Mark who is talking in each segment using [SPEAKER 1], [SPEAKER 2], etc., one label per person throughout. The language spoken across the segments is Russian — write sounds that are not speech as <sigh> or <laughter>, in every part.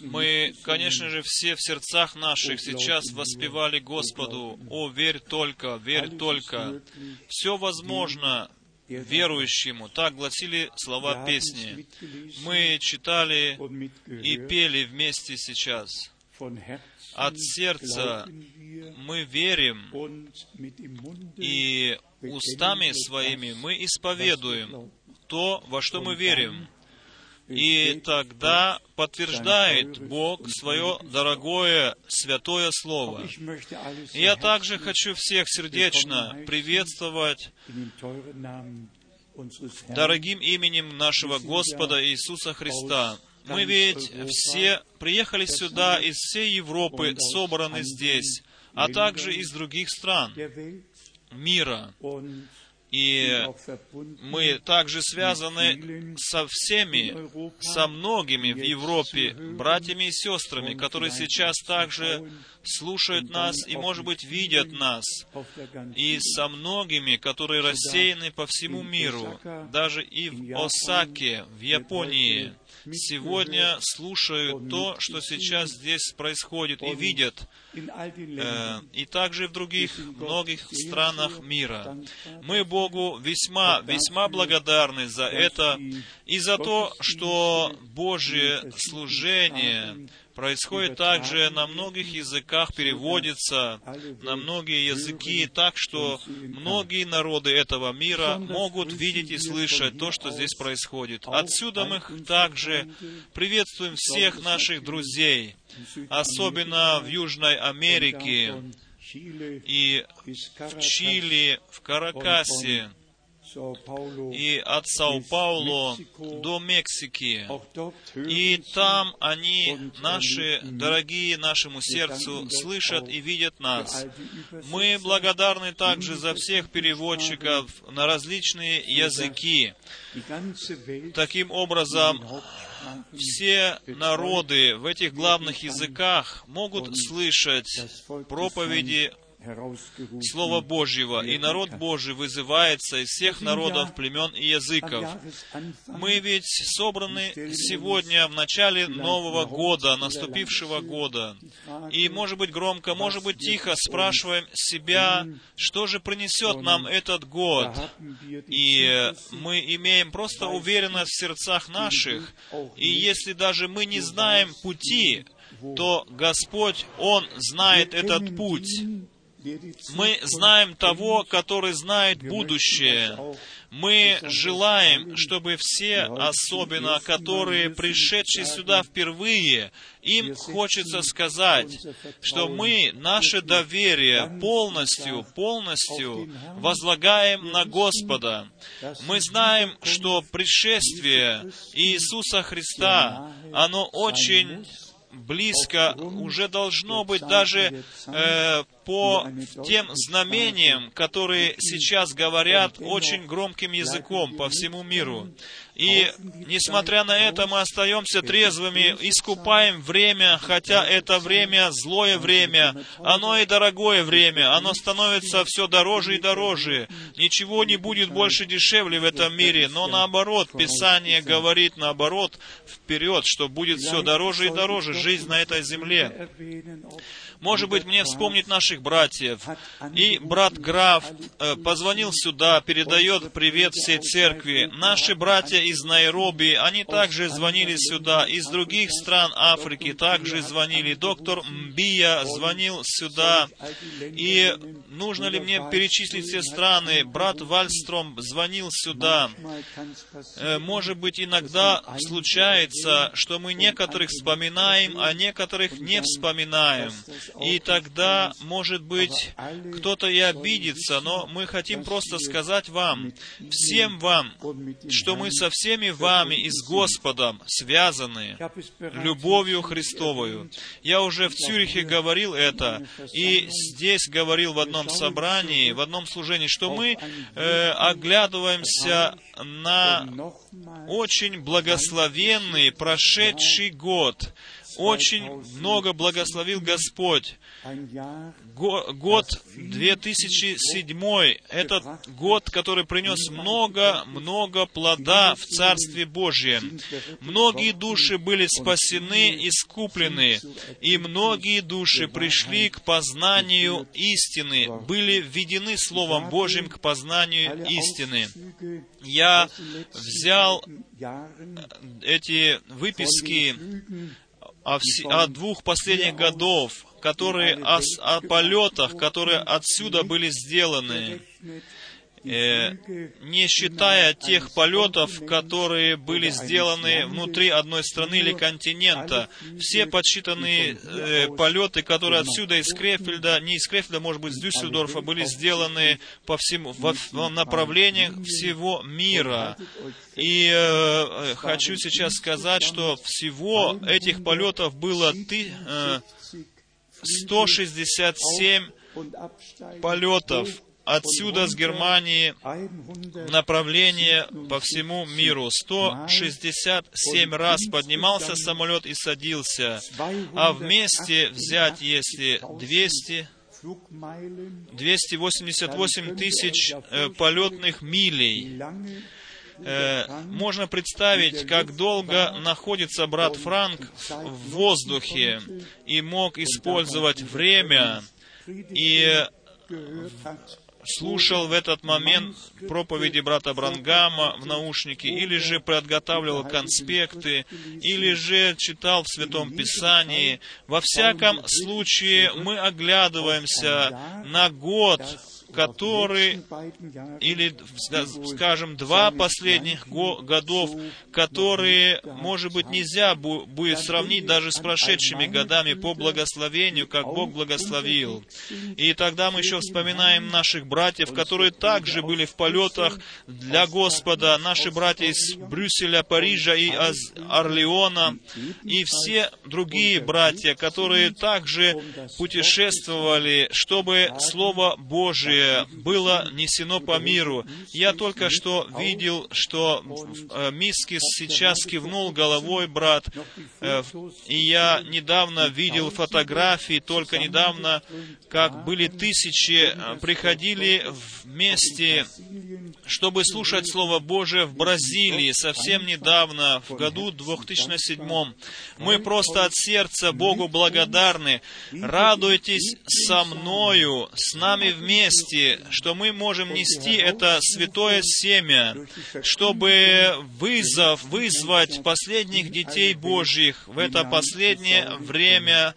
[SPEAKER 1] Мы, конечно же, все в сердцах наших сейчас воспевали Господу, «О, верь только, верь только». Все возможно верующему. Так гласили слова песни. Мы читали и пели вместе сейчас. От сердца мы верим, и устами своими мы исповедуем то, во что мы верим. И тогда подтверждает Бог свое дорогое святое Слово. И я также хочу всех сердечно приветствовать дорогим именем нашего Господа Иисуса Христа. Мы ведь все приехали сюда из всей Европы, собраны здесь, а также из других стран мира. И мы также связаны со всеми, со многими в Европе, братьями и сестрами, которые сейчас также слушают нас и, может быть, видят нас, и со многими, которые рассеяны по всему миру, даже и в Осаке, в Японии, сегодня слушают то, что сейчас здесь происходит, и видят, э, и также в других многих странах мира. Мы Богу весьма, весьма благодарны за это и за то, что Божье служение происходит также на многих языках, переводится на многие языки, так что многие народы этого мира могут видеть и слышать то, что здесь происходит. Отсюда мы также приветствуем всех наших друзей, особенно в Южной Америке и в Чили, в Каракасе, и от Сау-Пауло до Мексики. И там они, наши дорогие нашему сердцу, слышат и видят нас. Мы благодарны также за всех переводчиков на различные языки. Таким образом, все народы в этих главных языках могут слышать проповеди Слова Божьего, и народ Божий вызывается из всех народов, племен и языков. Мы ведь собраны сегодня в начале Нового года, наступившего года, и, может быть, громко, может быть, тихо спрашиваем себя, что же принесет нам этот год. И мы имеем просто уверенность в сердцах наших, и если даже мы не знаем пути, то Господь, Он знает этот путь. Мы знаем того, который знает будущее. Мы желаем, чтобы все, особенно которые пришедшие сюда впервые, им хочется сказать, что мы наше доверие полностью, полностью возлагаем на Господа. Мы знаем, что пришествие Иисуса Христа, оно очень близко уже должно быть даже э, по тем знамениям, которые сейчас говорят очень громким языком по всему миру. И, несмотря на это, мы остаемся трезвыми, искупаем время, хотя это время, злое время, оно и дорогое время, оно становится все дороже и дороже. Ничего не будет больше дешевле в этом мире, но наоборот, Писание говорит наоборот, вперед, что будет все дороже и дороже, жизнь на этой земле. Может быть, мне вспомнить наших братьев. И брат Граф э, позвонил сюда, передает привет всей церкви. Наши братья из Найроби, они также звонили сюда. Из других стран Африки также звонили. Доктор Мбия звонил сюда. И нужно ли мне перечислить все страны? Брат Вальстром звонил сюда. Э, может быть, иногда случается, что мы некоторых вспоминаем, а некоторых не вспоминаем. И тогда, может быть, кто-то и обидится, но мы хотим просто сказать вам, всем вам, что мы со всеми вами и с Господом связаны любовью Христовою. Я уже в Цюрихе говорил это, и здесь говорил в одном собрании, в одном служении, что мы э, оглядываемся на очень благословенный прошедший год, очень много благословил Господь. Год 2007 — это год, который принес много-много плода в Царстве Божьем. Многие души были спасены, искуплены, и многие души пришли к познанию истины, были введены Словом Божьим к познанию истины. Я взял эти выписки о, вс... о двух последних годов, которые о, о полетах, которые отсюда были сделаны. Э, не считая тех полетов, которые были сделаны внутри одной страны или континента. Все подсчитанные э, полеты, которые отсюда из Крефельда, не из Крефельда, может быть, из Дюссельдорфа, были сделаны по всему, во, в направлениях всего мира. И э, хочу сейчас сказать, что всего этих полетов было ты, э, 167 полетов отсюда, с Германии, направление по всему миру. 167 раз поднимался самолет и садился. А вместе взять, если 200, 288 тысяч э, полетных милей, э, можно представить, как долго находится брат Франк в воздухе и мог использовать время и слушал в этот момент проповеди брата Брангама в наушнике, или же подготавливал конспекты, или же читал в Святом Писании. Во всяком случае, мы оглядываемся на год, который, или, скажем, два последних годов, которые, может быть, нельзя будет сравнить даже с прошедшими годами по благословению, как Бог благословил. И тогда мы еще вспоминаем наших братьев, которые также были в полетах для Господа, наши братья из Брюсселя, Парижа и Орлеона, и все другие братья, которые также путешествовали, чтобы Слово Божие было несено по миру. Я только что видел, что э, Мискис сейчас кивнул головой, брат, э, и я недавно видел фотографии, только недавно, как были тысячи, э, приходили вместе, чтобы слушать Слово Божие в Бразилии, совсем недавно, в году 2007. Мы просто от сердца Богу благодарны. Радуйтесь со мною, с нами вместе, что мы можем нести это святое семя, чтобы вызов, вызвать последних детей Божьих в это последнее время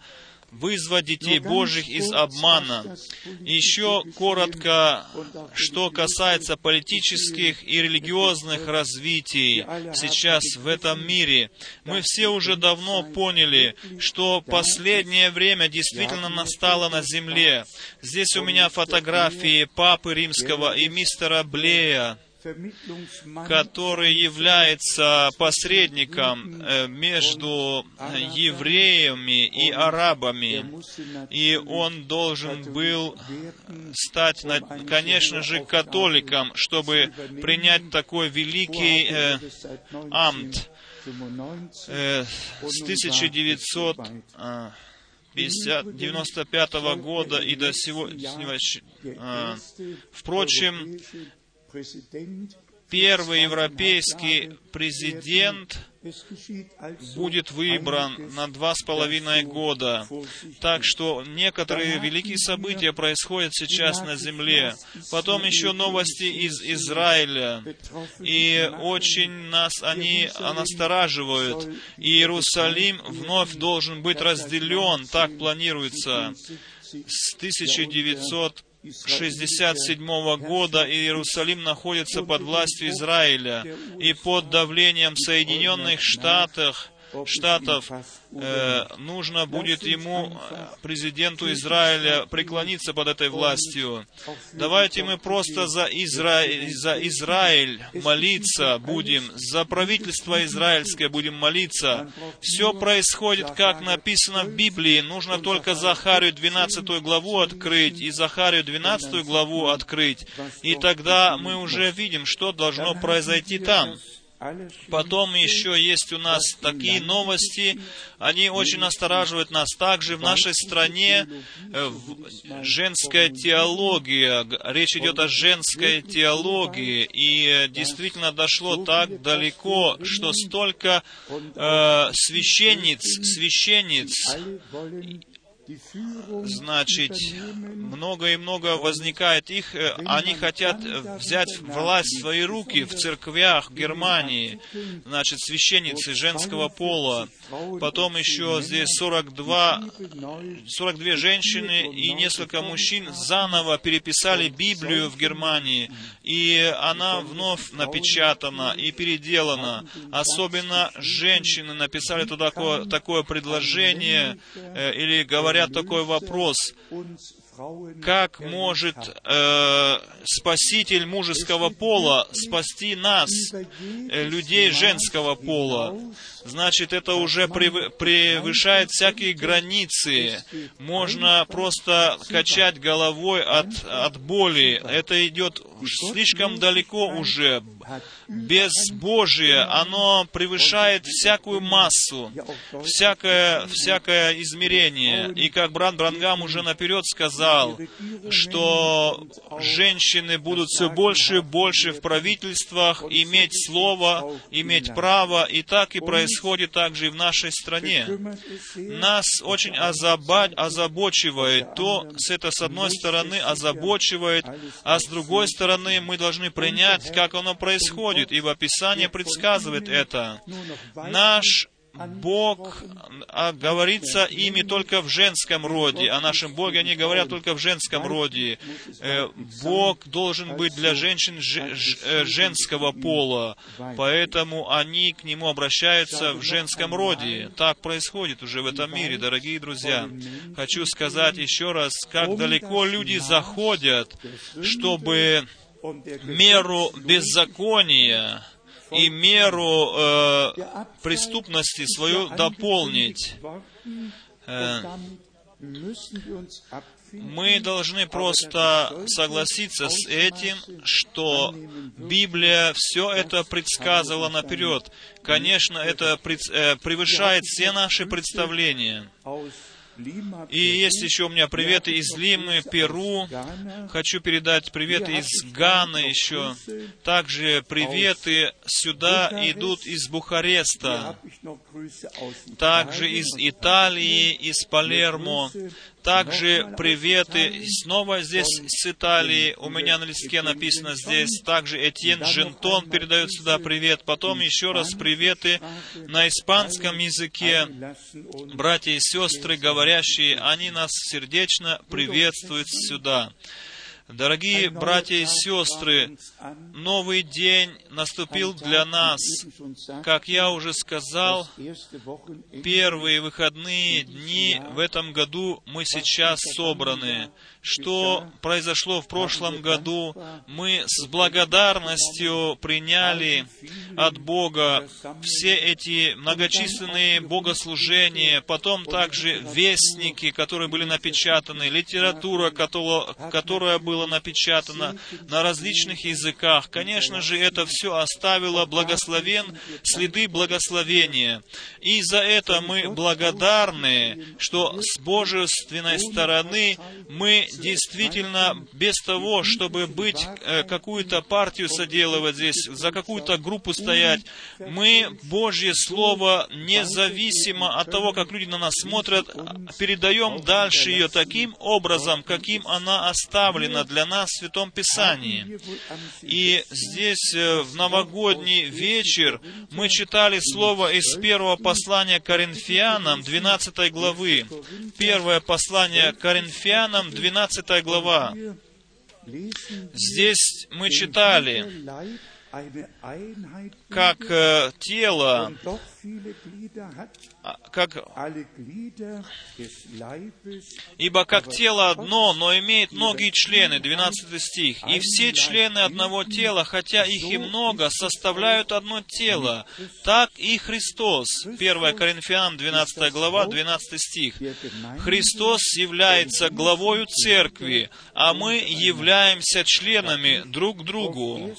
[SPEAKER 1] вызвать детей Божьих из обмана. Еще коротко, что касается политических и религиозных развитий сейчас в этом мире. Мы все уже давно поняли, что последнее время действительно настало на земле. Здесь у меня фотографии Папы Римского и мистера Блея, который является посредником э, между евреями и арабами. И он должен был стать, конечно же, католиком, чтобы принять такой великий э, амт. Э, с 1995 года и до сегодня. Впрочем, первый европейский президент будет выбран на два с половиной года. Так что некоторые великие события происходят сейчас на земле. Потом еще новости из Израиля. И очень нас они настораживают. Иерусалим вновь должен быть разделен, так планируется, с 1900 1967 года Иерусалим находится под властью Израиля и под давлением Соединенных Штатов, Штатов э, нужно будет ему, президенту Израиля, преклониться под этой властью. Давайте мы просто за Израиль, за Израиль молиться будем, за правительство израильское будем молиться. Все происходит, как написано в Библии. Нужно только Захарию 12 главу открыть и Захарию 12 главу открыть. И тогда мы уже видим, что должно произойти там. Потом еще есть у нас такие новости, они очень настораживают нас. Также в нашей стране. Э, женская теология, речь идет о женской теологии, и э, действительно дошло так далеко, что столько э, священниц, священниц значит, много и много возникает их, э, они хотят взять власть в свои руки в церквях Германии, значит, священницы женского пола. Потом еще здесь 42, 42 женщины и несколько мужчин заново переписали Библию в Германии, и она вновь напечатана и переделана. Особенно женщины написали туда такое, такое предложение э, или говорят, говорят такой вопрос, как может э, Спаситель мужеского пола спасти нас, э, людей женского пола? Значит, это уже превышает всякие границы. Можно просто качать головой от, от боли. Это идет слишком далеко уже. Безбожие, оно превышает всякую массу, всякое, всякое измерение. И как брат Брангам уже наперед сказал, что женщины будут все больше и больше в правительствах иметь слово, иметь право, и так и происходит также и в нашей стране. Нас очень озабочивает то, с этой с одной стороны озабочивает, а с другой стороны, мы должны принять, как оно происходит, ибо Писание предсказывает это. Наш Бог а, говорится ими только в женском роде. О нашем Боге они говорят только в женском роде. Э, Бог должен быть для женщин э, женского пола, поэтому они к Нему обращаются в женском роде. Так происходит уже в этом мире, дорогие друзья. Хочу сказать еще раз, как далеко люди заходят, чтобы меру беззакония и меру э, преступности свою дополнить. Э, мы должны просто согласиться с этим, что Библия все это предсказывала наперед. Конечно, это э, превышает все наши представления. И есть еще у меня приветы из Лимы, Перу. Хочу передать приветы из Ганы еще. Также приветы сюда идут из Бухареста. Также из Италии, из Палермо. Также приветы снова здесь с Италии. У меня на листке написано здесь. Также Этьен Жентон передает сюда привет. Потом еще раз приветы на испанском языке. Братья и сестры, говорящие, они нас сердечно приветствуют сюда. Дорогие братья и сестры, новый день наступил для нас. Как я уже сказал, первые выходные дни в этом году мы сейчас собраны. что произошло в прошлом году, мы с благодарностью приняли от Бога все эти многочисленные богослужения, потом также вестники, которые были напечатаны, литература, которая была напечатана на различных языках. Конечно же, это все оставило благословен, следы благословения. И за это мы благодарны, что с божественной стороны мы действительно без того, чтобы быть э, какую-то партию соделывать здесь, за какую-то группу стоять, мы Божье Слово, независимо от того, как люди на нас смотрят, передаем дальше ее таким образом, каким она оставлена для нас в Святом Писании. И здесь э, в новогодний вечер мы читали слово из первого послания Коринфянам, 12 главы. Первое послание Коринфянам, 12 12 глава. Здесь мы читали, как э, тело как Ибо как тело одно, но имеет многие члены, 12 стих, и все члены одного тела, хотя их и много, составляют одно тело, так и Христос. 1 Коринфянам 12 глава, 12 стих. Христос является главою церкви, а мы являемся членами друг другу.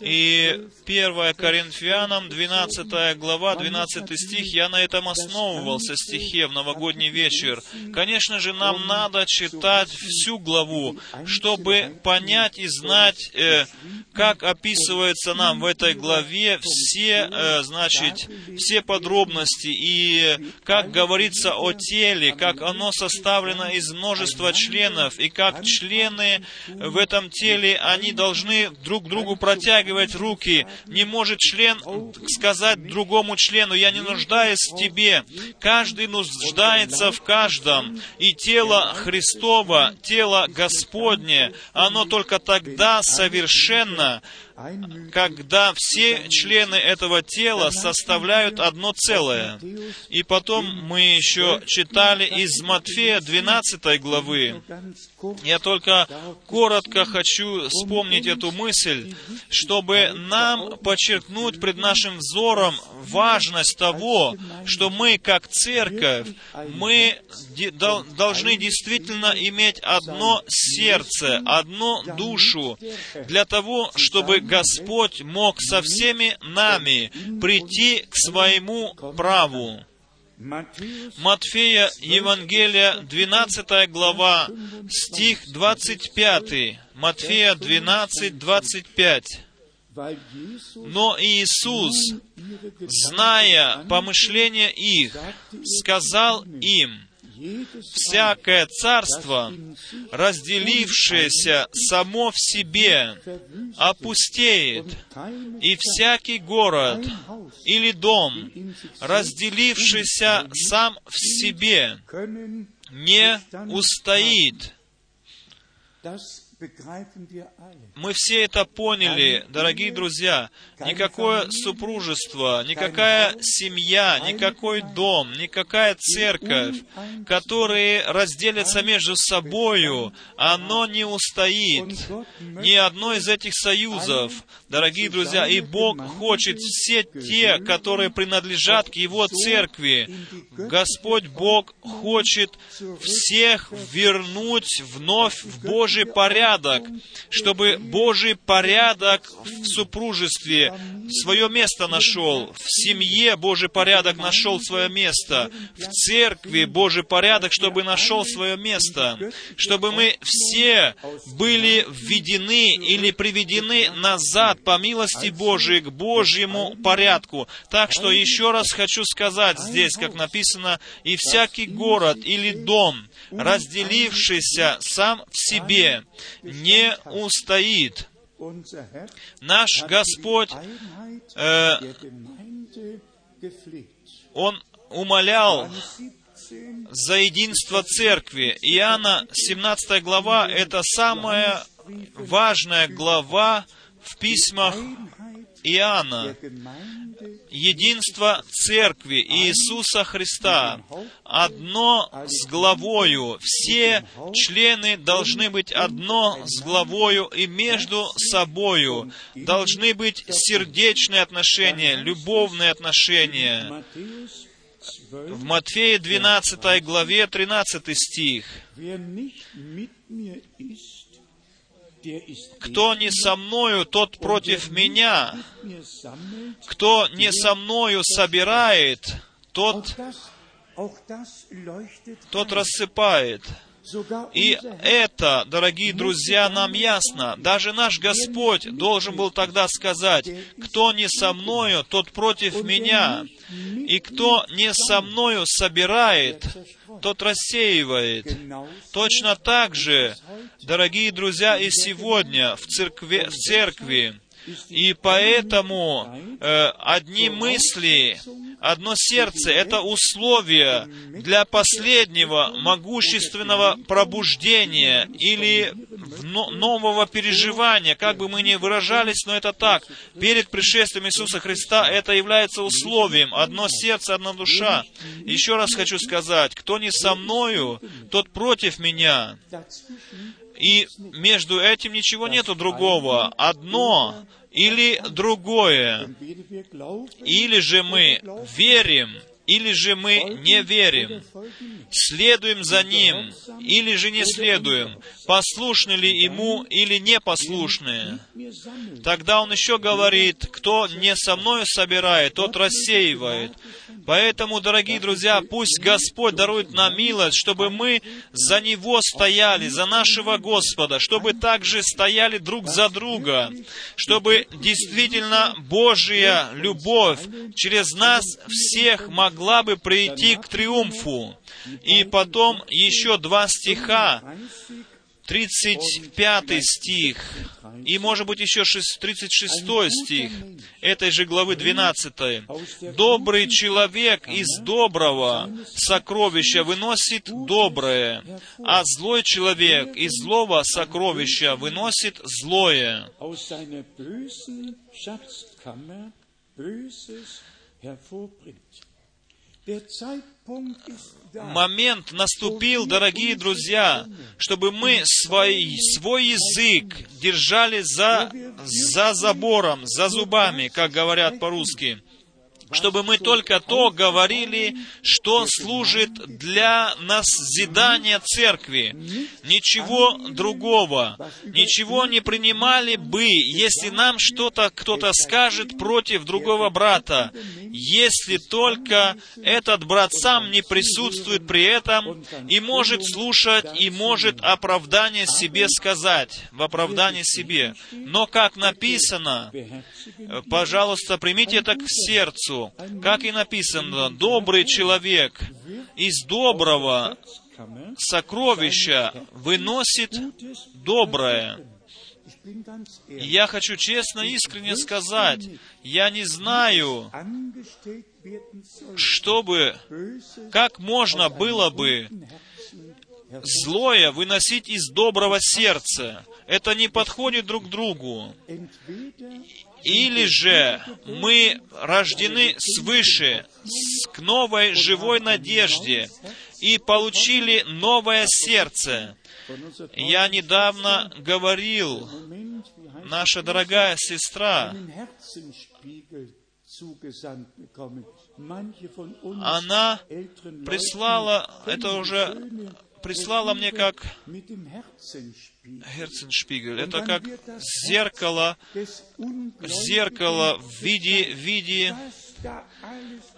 [SPEAKER 1] И 1 Коринфянам 12 глава, 12 стих, я на этом основывался стихе в новогодний вечер. Конечно же, нам надо читать всю главу, чтобы понять и знать, э, как описывается нам в этой главе все, э, значит, все подробности и как говорится о теле, как оно составлено из множества членов, и как члены в этом теле, они должны друг другу протягивать руки. Не может член сказать другому члену, я не нуждаюсь в тебе. Каждый нуждается в каждом. И тело Христово, тело Господне, оно только тогда совершенно, когда все члены этого тела составляют одно целое. И потом мы еще читали из Матфея 12 главы. Я только коротко хочу вспомнить эту мысль, чтобы нам подчеркнуть пред нашим взором важность того, что мы, как церковь, мы должны действительно иметь одно сердце, одну душу, для того, чтобы Господь мог со всеми нами прийти к своему праву. Матфея, Евангелие, 12 глава, стих 25. Матфея 12, 25. Но Иисус, зная помышления их, сказал им, всякое царство, разделившееся само в себе, опустеет, и всякий город или дом, разделившийся сам в себе, не устоит. Мы все это поняли, дорогие друзья. Никакое супружество, никакая семья, никакой дом, никакая церковь, которые разделятся между собою, оно не устоит. Ни одно из этих союзов, дорогие друзья, и Бог хочет все те, которые принадлежат к Его церкви, Господь Бог хочет всех вернуть вновь в Божий порядок, чтобы Божий порядок в супружестве свое место нашел, в семье Божий порядок нашел свое место, в церкви Божий порядок, чтобы нашел свое место, чтобы мы все были введены или приведены назад по милости Божией к Божьему порядку. Так что еще раз хочу сказать здесь, как написано, «И всякий город или дом, разделившийся сам в себе, не устоит». Наш Господь, э, Он умолял за единство церкви. Иоанна 17 глава — это самая важная глава в письмах Иоанна, единство Церкви Иисуса Христа, одно с главою. Все члены должны быть одно с главою и между собою. Должны быть сердечные отношения, любовные отношения. В Матфея 12 главе 13 стих. Кто не со мною, тот против меня. Кто не со мною собирает, тот, тот рассыпает. И это, дорогие друзья, нам ясно. Даже наш Господь должен был тогда сказать, кто не со мною, тот против меня. И кто не со мною собирает, тот рассеивает. Точно так же, дорогие друзья, и сегодня в церкви, в церкви и поэтому э, одни мысли, одно сердце — это условие для последнего могущественного пробуждения или нового переживания, как бы мы ни выражались, но это так. Перед пришествием Иисуса Христа это является условием. Одно сердце, одна душа. Еще раз хочу сказать, кто не со мною, тот против меня. И между этим ничего нету другого. Одно или другое. Или же мы верим, или же мы не верим, следуем за Ним, или же не следуем, послушны ли Ему или непослушны. Тогда Он еще говорит, кто не со мною собирает, тот рассеивает. Поэтому, дорогие друзья, пусть Господь дарует нам милость, чтобы мы за Него стояли, за нашего Господа, чтобы также стояли друг за друга, чтобы действительно Божья любовь через нас всех могла бы прийти к триумфу. И потом еще два стиха, 35 стих, и, может быть, еще 36 стих этой же главы 12. «Добрый человек из доброго сокровища выносит доброе, а злой человек из злого сокровища выносит злое». Момент наступил, дорогие друзья, чтобы мы свой, свой язык держали за, за забором, за зубами, как говорят по-русски чтобы мы только то говорили, что служит для назидания церкви. Ничего другого. Ничего не принимали бы, если нам что-то кто-то скажет против другого брата, если только этот брат сам не присутствует при этом и может слушать, и может оправдание себе сказать, в оправдание себе. Но, как написано, пожалуйста, примите это к сердцу, как и написано, добрый человек из доброго сокровища выносит доброе. я хочу честно, искренне сказать, я не знаю, чтобы, как можно было бы злое выносить из доброго сердца. Это не подходит друг другу. Или же мы рождены свыше, к новой живой надежде, и получили новое сердце. Я недавно говорил, наша дорогая сестра, она прислала, это уже прислала мне как Герценшпигель. Это как зеркало, зеркало в виде, в виде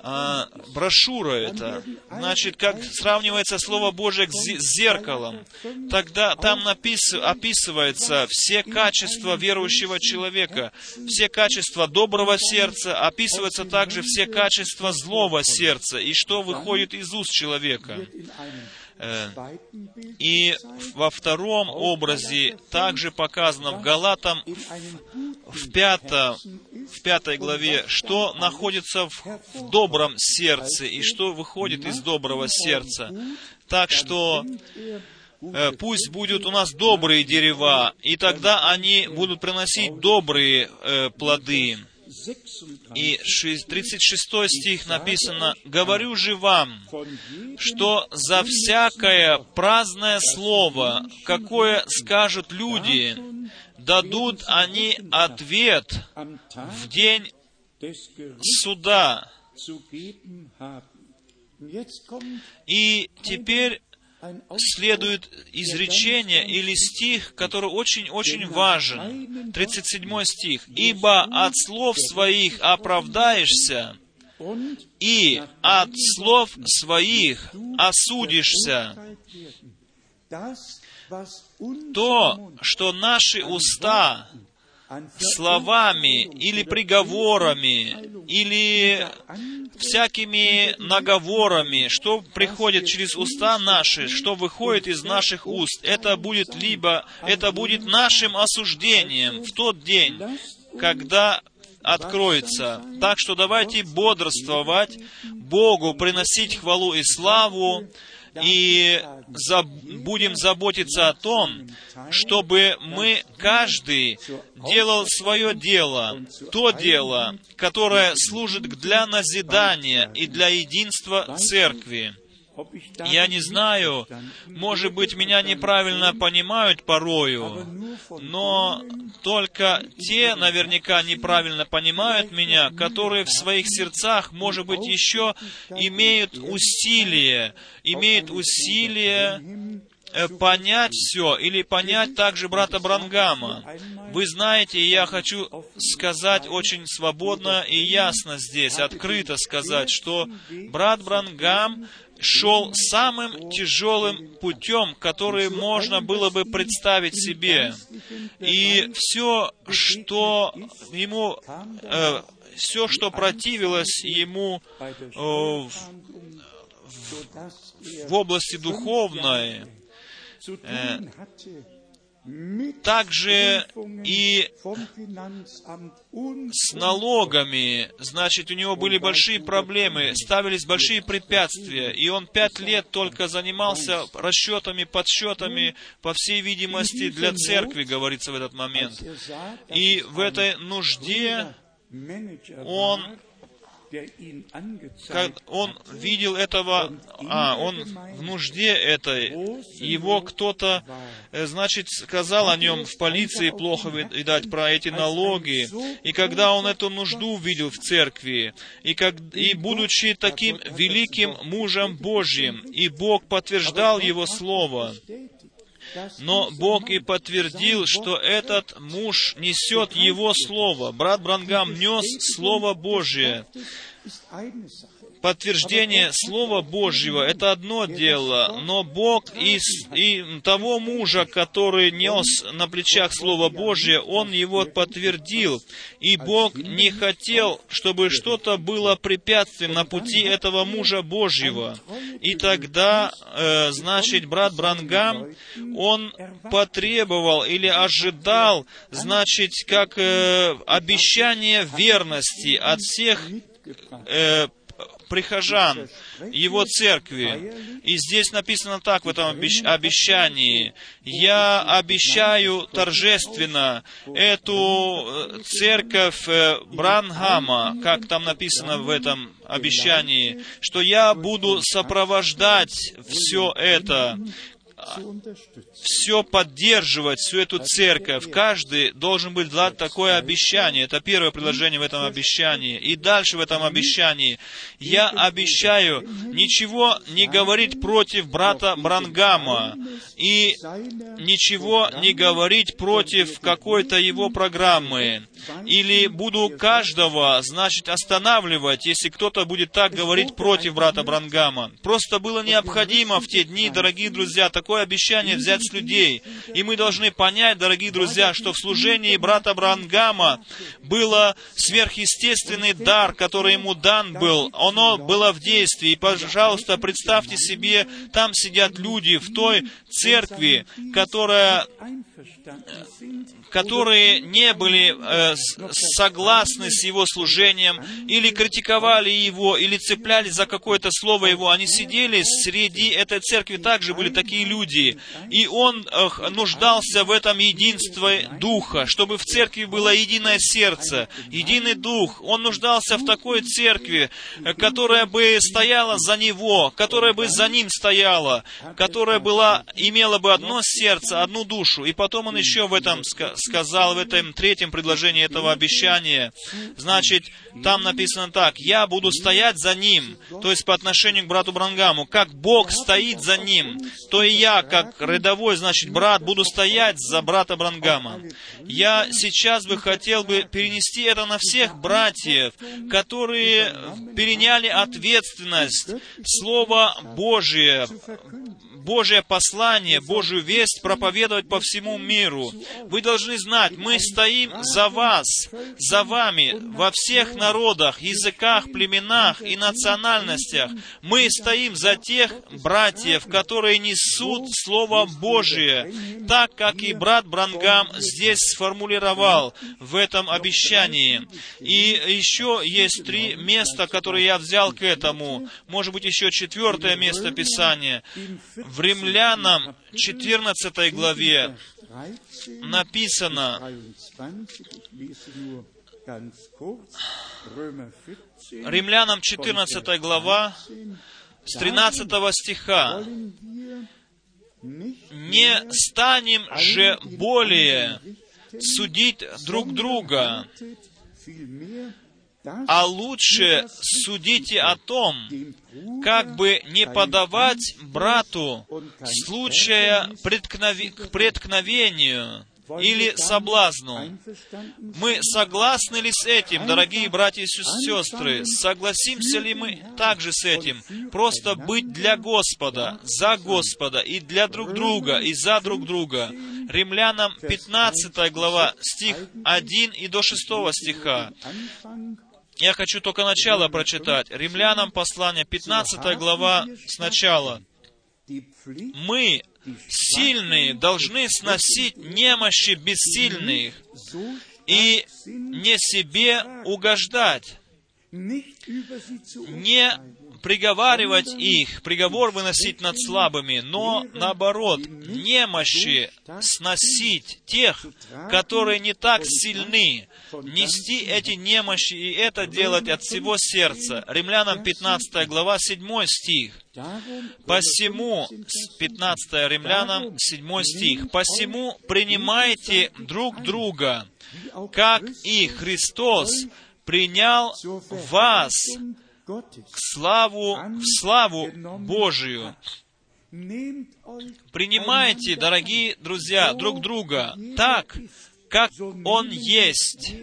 [SPEAKER 1] а, брошюра это. Значит, как сравнивается Слово Божие с зеркалом. Тогда там напис, описывается все качества верующего человека, все качества доброго сердца, описываются также все качества злого сердца, и что выходит из уст человека. Э, и во втором образе также показано в Галатам в, пятом, в пятой главе, что находится в, в добром сердце и что выходит из доброго сердца. Так что э, пусть будут у нас добрые дерева, и тогда они будут приносить добрые э, плоды. И 36 стих написано, «Говорю же вам, что за всякое праздное слово, какое скажут люди, дадут они ответ в день суда». И теперь следует изречение или стих, который очень-очень важен. 37 стих. «Ибо от слов своих оправдаешься, и от слов своих осудишься». То, что наши уста словами или приговорами или всякими наговорами, что приходит через уста наши, что выходит из наших уст, это будет либо, это будет нашим осуждением в тот день, когда откроется. Так что давайте бодрствовать, Богу приносить хвалу и славу, и заб, будем заботиться о том, чтобы мы, каждый, делал свое дело, то дело, которое служит для назидания и для единства церкви. Я не знаю, может быть, меня неправильно понимают порою, но только те наверняка неправильно понимают меня, которые в своих сердцах, может быть, еще имеют усилие, имеют усилие э, понять все, или понять также брата Брангама. Вы знаете, я хочу сказать очень свободно и ясно здесь, открыто сказать, что брат Брангам шел самым тяжелым путем, который можно было бы представить себе. И все, что ему, э, все, что противилось ему э, в, в, области духовной, э, также и с налогами, значит, у него были большие проблемы, ставились большие препятствия, и он пять лет только занимался расчетами, подсчетами, по всей видимости, для церкви, говорится в этот момент. И в этой нужде он он видел этого, а, он в нужде этой, его кто-то, э, значит, сказал о нем в полиции плохо, видать, про эти налоги, и когда он эту нужду видел в церкви, и, как, и будучи таким великим мужем Божьим, и Бог подтверждал его слово, но Бог и подтвердил, что этот муж несет его слово. Брат Брангам нес Слово Божие подтверждение Слова Божьего — это одно дело, но Бог из и того мужа, который нес на плечах Слово Божье, он его подтвердил. И Бог не хотел, чтобы что-то было препятствием на пути этого мужа Божьего. И тогда, э, значит, брат Брангам, он потребовал или ожидал, значит, как э, обещание верности от всех э, прихожан его церкви. И здесь написано так в этом обещании. «Я обещаю торжественно эту э, церковь э, Бранхама, как там написано в этом обещании, что я буду сопровождать все это, все поддерживать, всю эту церковь. Каждый должен быть дать такое обещание. Это первое предложение в этом обещании. И дальше в этом обещании. Я обещаю ничего не говорить против брата Брангама и ничего не говорить против какой-то его программы. Или буду каждого, значит, останавливать, если кто-то будет так говорить против брата Брангама. Просто было необходимо в те дни, дорогие друзья, такое обещание взять с людей. И мы должны понять, дорогие друзья, что в служении брата Брангама было сверхъестественный дар, который ему дан был. Оно было в действии. И, пожалуйста, представьте себе, там сидят люди в той церкви, которая которые не были э, согласны с его служением, или критиковали его, или цеплялись за какое-то слово его. Они сидели среди этой церкви, также были такие люди. И он э, нуждался в этом единстве Духа, чтобы в церкви было единое сердце, единый Дух. Он нуждался в такой церкви, которая бы стояла за него, которая бы за ним стояла, которая была, имела бы одно сердце, одну душу. И потом он еще в этом сказал в этом третьем предложении этого обещания. Значит, там написано так, «Я буду стоять за ним», то есть по отношению к брату Брангаму. Как Бог стоит за ним, то и я, как рядовой, значит, брат, буду стоять за брата Брангама. Я сейчас бы хотел бы перенести это на всех братьев, которые переняли ответственность, Слово Божие, Божье послание, Божью весть проповедовать по всему миру. Вы должны знать, мы стоим за вас, за вами, во всех народах, языках, племенах и национальностях. Мы стоим за тех братьев, которые несут Слово Божие, так как и брат Брангам здесь сформулировал в этом обещании. И еще есть три места, которые я взял к этому. Может быть, еще четвертое место Писания. В Римлянам 14 главе написано, Римлянам 14 глава, с 13 стиха. «Не станем же более судить друг друга, а лучше судите о том, как бы не подавать брату случая к преткновению или соблазну. Мы согласны ли с этим, дорогие братья и сестры? Согласимся ли мы также с этим? Просто быть для Господа, за Господа, и для друг друга, и за друг друга. Римлянам 15 глава, стих 1 и до 6 стиха. Я хочу только начало прочитать. Римлянам послание, 15 глава, сначала. Мы, сильные, должны сносить немощи бессильных и не себе угождать, не приговаривать их, приговор выносить над слабыми, но наоборот, немощи сносить тех, которые не так сильны, нести эти немощи и это делать от всего сердца. Римлянам 15 глава, 7 стих. Посему, 15 Римлянам, 7 стих, «Посему принимайте друг друга, как и Христос принял вас к славу, в славу Божию. Принимайте, дорогие друзья, друг друга так, как Он есть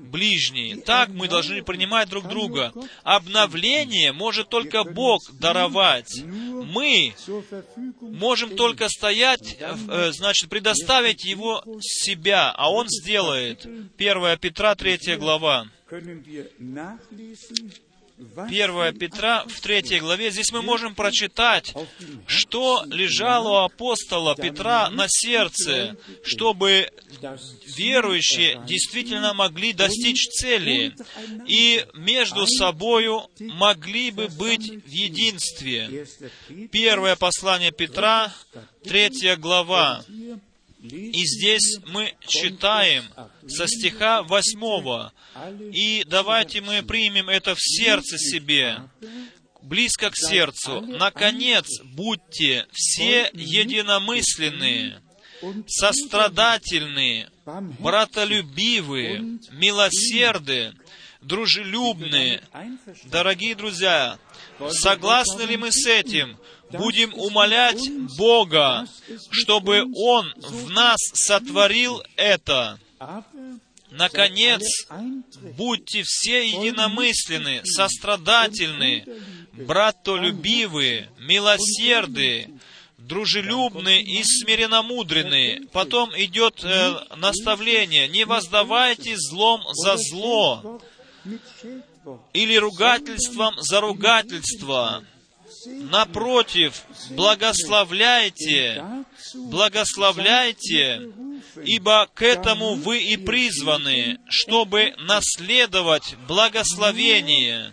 [SPEAKER 1] ближний. Так мы должны принимать друг друга. Обновление может только Бог даровать. Мы можем только стоять, э, значит, предоставить Его себя, а Он сделает. 1 Петра, 3 глава. 1 Петра в 3 главе, здесь мы можем прочитать, что лежало у апостола Петра на сердце, чтобы верующие действительно могли достичь цели и между собою могли бы быть в единстве. Первое послание Петра, 3 глава, и здесь мы читаем со стиха 8. И давайте мы примем это в сердце себе, близко к сердцу. Наконец, будьте все единомысленные, сострадательные, братолюбивые, милосердные, дружелюбные. Дорогие друзья, согласны ли мы с этим? Будем умолять Бога, чтобы Он в нас сотворил это. Наконец, будьте все единомысленны, сострадательны, братолюбивые, милосердные, дружелюбные и смиренномудренные. Потом идет э, наставление, не воздавайте злом за зло или ругательством за ругательство. Напротив, благословляйте, благословляйте, ибо к этому вы и призваны, чтобы наследовать благословение.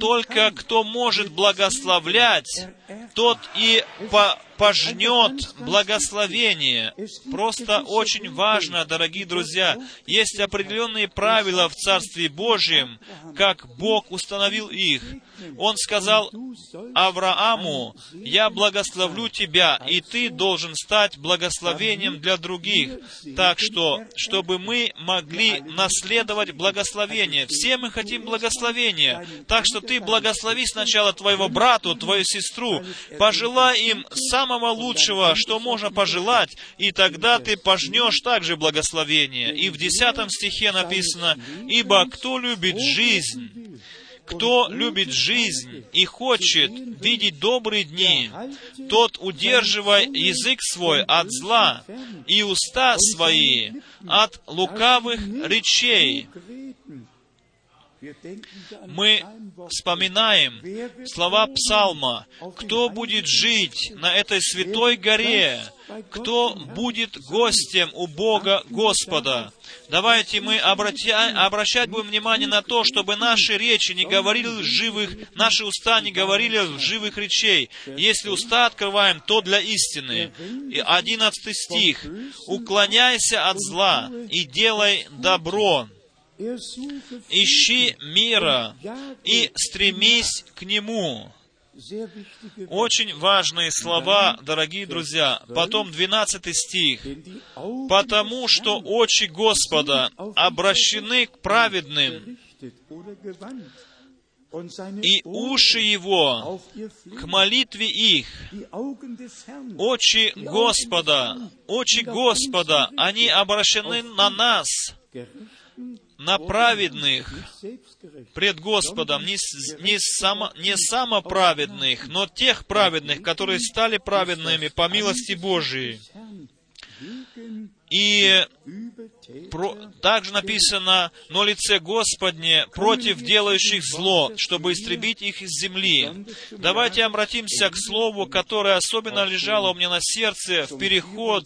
[SPEAKER 1] Только кто может благословлять, тот и по пожнет благословение. Просто очень важно, дорогие друзья, есть определенные правила в Царстве Божьем, как Бог установил их. Он сказал Аврааму, «Я благословлю тебя, и ты должен стать благословением для других». Так что, чтобы мы могли наследовать благословение. Все мы хотим благословения. Так что ты благослови сначала твоего брату, твою сестру. Пожелай им самого лучшего, что можно пожелать, и тогда ты пожнешь также благословение. И в десятом стихе написано, «Ибо кто любит жизнь, Кто любит жизнь и хочет видеть добрые дни, тот удерживай язык свой от зла и уста свои от лукавых речей. Мы вспоминаем слова Псалма, «Кто будет жить на этой святой горе? Кто будет гостем у Бога Господа?» Давайте мы обратя, обращать будем внимание на то, чтобы наши речи не говорили живых, наши уста не говорили живых речей. Если уста открываем, то для истины. И одиннадцатый стих. «Уклоняйся от зла и делай добро, ищи мира и стремись к нему». Очень важные слова, дорогие друзья. Потом 12 стих. «Потому что очи Господа обращены к праведным, и уши Его к молитве их. Очи Господа, очи Господа, они обращены на нас, на праведных пред Господом, не, не, само, не самоправедных, но тех праведных, которые стали праведными по милости Божией. И про, также написано, но лице Господне против делающих зло, чтобы истребить их из земли. Давайте обратимся к слову, которое особенно лежало у меня на сердце в переход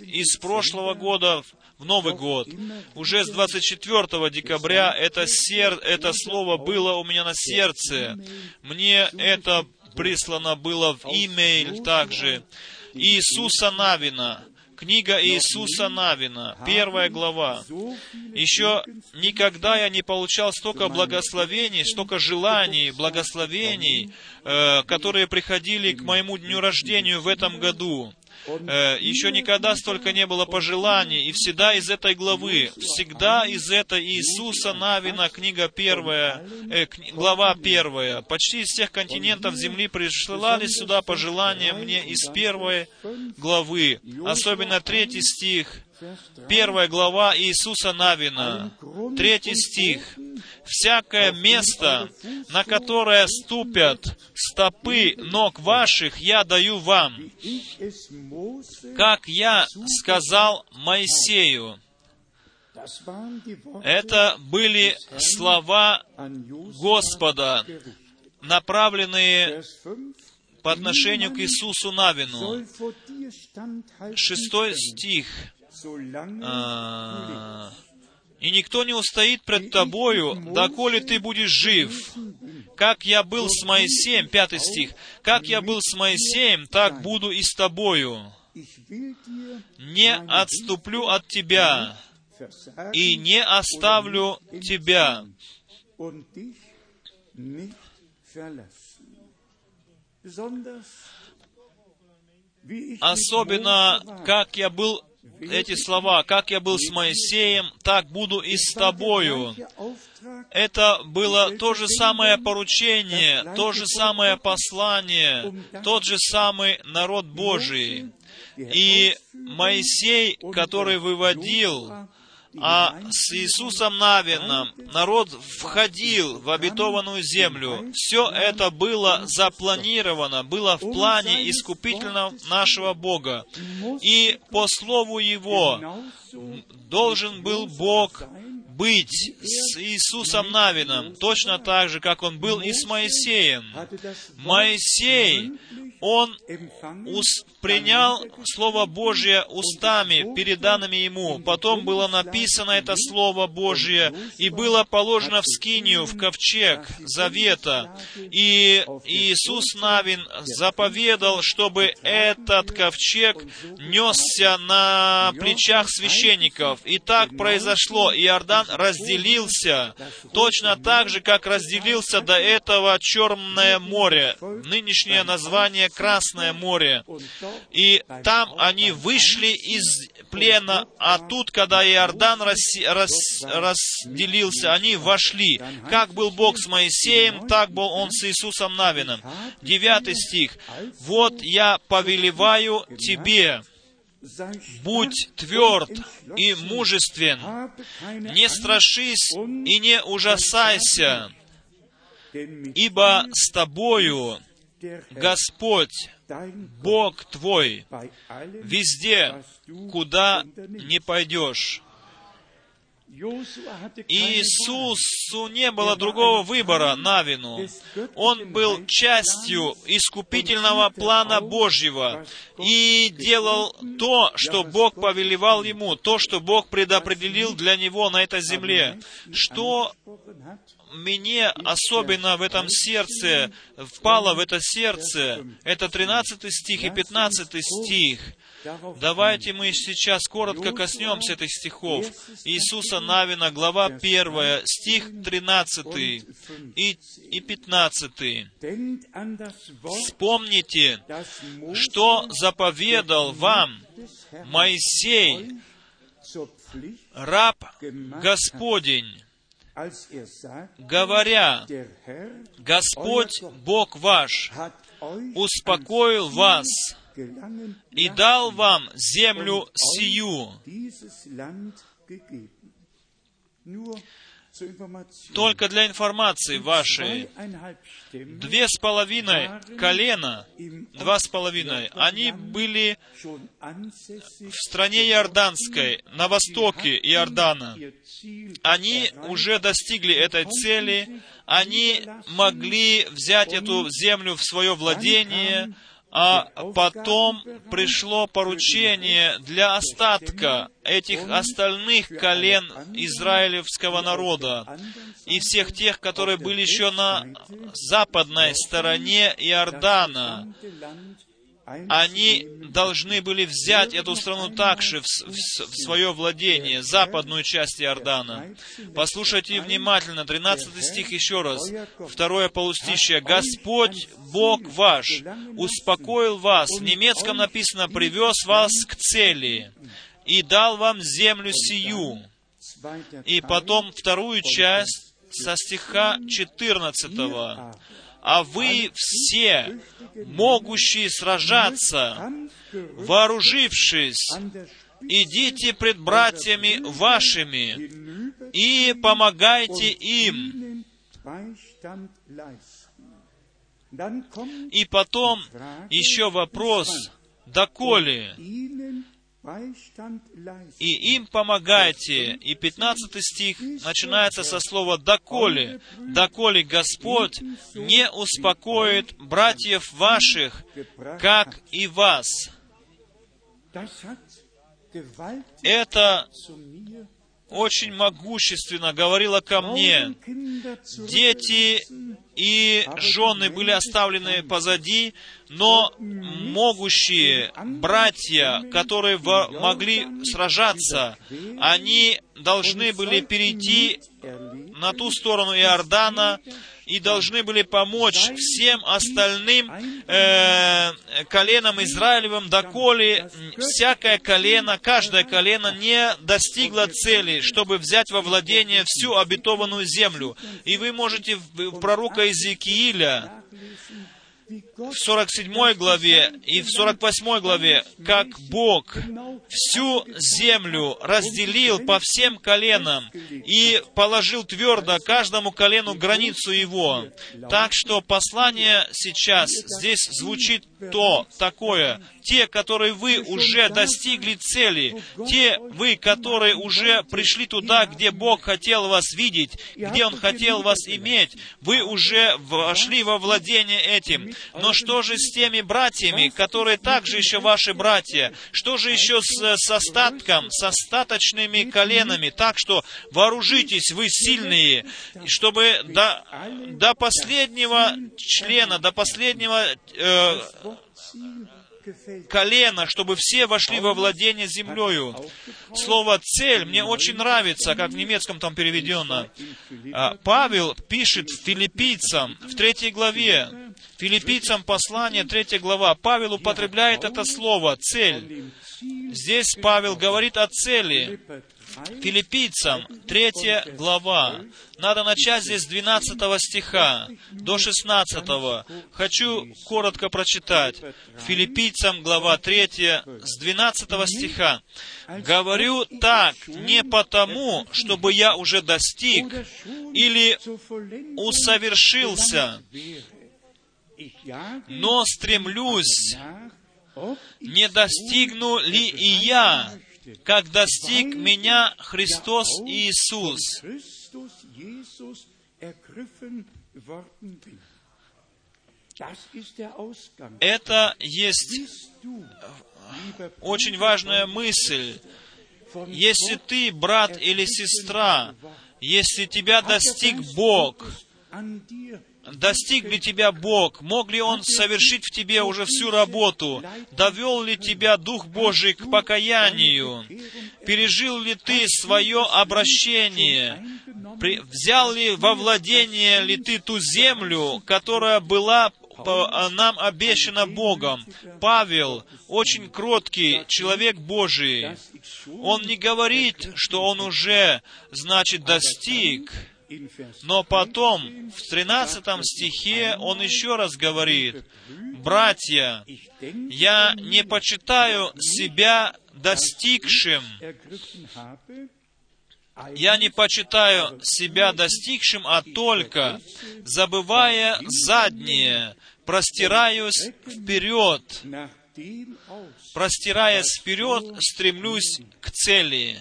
[SPEAKER 1] из прошлого года в Новый год. Уже с 24 декабря это, сер... это слово было у меня на сердце. Мне это прислано было в имейл также. Иисуса Навина. Книга Иисуса Навина, первая глава. Еще никогда я не получал столько благословений, столько желаний, благословений, э, которые приходили к моему дню рождения в этом году. Э, еще никогда столько не было пожеланий, и всегда из этой главы, всегда из этой Иисуса Навина, книга первая, э, глава первая. Почти из всех континентов Земли присылали сюда пожелания мне из первой главы, особенно третий стих, Первая глава Иисуса Навина, третий стих. «Всякое место, на которое ступят стопы ног ваших, я даю вам, как я сказал Моисею». Это были слова Господа, направленные по отношению к Иисусу Навину. Шестой стих. А, «И никто не устоит пред тобою, доколе ты будешь жив. Как я был с Моисеем», пятый стих, «как я был с Моисеем, так буду и с тобою. Не отступлю от тебя, и не оставлю тебя». Особенно, как я был эти слова, как я был с Моисеем, так буду и с тобою. Это было то же самое поручение, то же самое послание, тот же самый народ Божий. И Моисей, который выводил а с Иисусом Навином народ входил в обетованную землю. Все это было запланировано, было в плане искупительного нашего Бога. И по слову Его должен был Бог быть с Иисусом Навином, точно так же, как Он был и с Моисеем. Моисей, он ус, принял Слово Божье устами, переданными ему. Потом было написано это Слово Божье, и было положено в скинию, в ковчег завета. И Иисус Навин заповедал, чтобы этот ковчег несся на плечах священников. И так произошло. Иордан разделился, точно так же, как разделился до этого Черное море, нынешнее название Красное море. И там они вышли из плена, а тут, когда Иордан рас, рас, разделился, они вошли. Как был Бог с Моисеем, так был Он с Иисусом Навином. Девятый стих. «Вот я повелеваю тебе, Будь тверд и мужествен, не страшись и не ужасайся, ибо с тобою Господь, Бог твой, везде, куда не пойдешь. Иисусу не было другого выбора на вину. Он был частью искупительного плана Божьего и делал то, что Бог повелевал ему, то, что Бог предопределил для него на этой земле. Что мне особенно в этом сердце, впало в это сердце, это 13 стих и 15 стих. Давайте мы сейчас коротко коснемся этих стихов. Иисуса Навина, глава 1, стих 13 и, и 15. Вспомните, что заповедал вам Моисей, раб Господень, говоря, «Господь, Бог ваш, успокоил вас и дал вам землю сию». Только для информации вашей, две с половиной колена, два с половиной, они были в стране Иорданской, на востоке Иордана. Они уже достигли этой цели, они могли взять эту землю в свое владение, а потом пришло поручение для остатка этих остальных колен израилевского народа и всех тех, которые были еще на западной стороне Иордана, они должны были взять эту страну также в, в, в свое владение, западную часть Иордана. Послушайте внимательно, 13 стих еще раз, второе полустище. «Господь, Бог ваш, успокоил вас». В немецком написано «привез вас к цели и дал вам землю сию». И потом вторую часть со стиха 14 а вы все, могущие сражаться, вооружившись, идите пред братьями вашими и помогайте им. И потом еще вопрос, доколе и им помогайте. И 15 стих начинается со слова «доколе». «Доколе Господь не успокоит братьев ваших, как и вас». Это очень могущественно говорила ко мне. Дети и жены были оставлены позади, но могущие братья, которые могли сражаться, они должны были перейти на ту сторону Иордана и должны были помочь всем остальным э, коленам Израилевым, доколе всякое колено, каждое колено не достигло цели, чтобы взять во владение всю обетованную землю. И вы можете в пророка Иезекииля в 47 главе и в 48 главе, как Бог всю землю разделил по всем коленам и положил твердо каждому колену границу его. Так что послание сейчас здесь звучит то такое. Те, которые вы уже достигли цели, те вы, которые уже пришли туда, где Бог хотел вас видеть, где Он хотел вас иметь, вы уже вошли во владение этим. Но что же с теми братьями, которые также еще ваши братья? Что же еще с, с остатком, с остаточными коленами? Так что вооружитесь, вы сильные, чтобы до, до последнего члена, до последнего э, колено, чтобы все вошли во владение землею. Слово «цель» мне очень нравится, как в немецком там переведено. А, Павел пишет филиппийцам в третьей главе, филиппийцам послание, третья глава, Павел употребляет это слово «цель». Здесь Павел говорит о цели. Филиппийцам, третья глава. Надо начать здесь с 12 стиха до 16. Хочу коротко прочитать. Филиппийцам, глава 3, с 12 стиха. «Говорю так не потому, чтобы я уже достиг или усовершился, но стремлюсь, не достигну ли и я, как достиг меня Христос Иисус. Это есть очень важная мысль. Если ты, брат или сестра, если тебя достиг Бог, достиг ли тебя Бог, мог ли Он совершить в тебе уже всю работу, довел ли тебя Дух Божий к покаянию, пережил ли ты свое обращение, взял ли во владение ли ты ту землю, которая была нам обещана Богом. Павел, очень кроткий человек Божий, он не говорит, что он уже, значит, достиг, но потом, в 13 стихе, он еще раз говорит, «Братья, я не почитаю себя достигшим, я не почитаю себя достигшим, а только, забывая заднее, простираюсь вперед, простираясь вперед, стремлюсь к цели.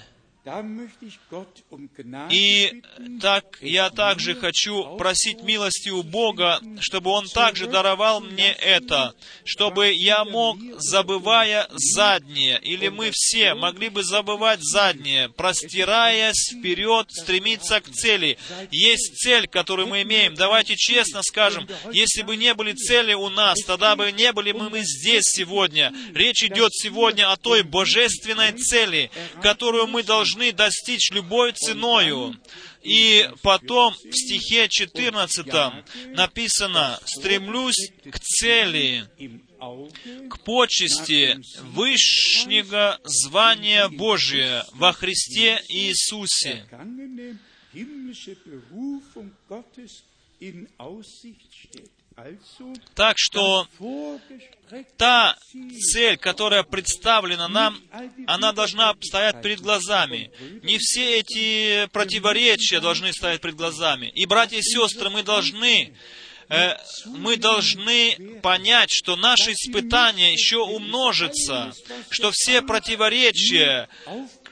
[SPEAKER 1] И так я также хочу просить милости у Бога, чтобы Он также даровал мне это, чтобы я мог, забывая заднее, или мы все могли бы забывать заднее, простираясь вперед, стремиться к цели. Есть цель, которую мы имеем. Давайте честно скажем, если бы не были цели у нас, тогда бы не были бы мы здесь сегодня. Речь идет сегодня о той божественной цели, которую мы должны должны достичь любой ценою. И потом в стихе 14 написано «стремлюсь к цели, к почести высшего звания Божия во Христе Иисусе». Так что та цель, которая представлена нам, она должна стоять перед глазами. Не все эти противоречия должны стоять перед глазами. И, братья и сестры, мы должны Э, мы должны понять, что наше испытание еще умножится, что все противоречия,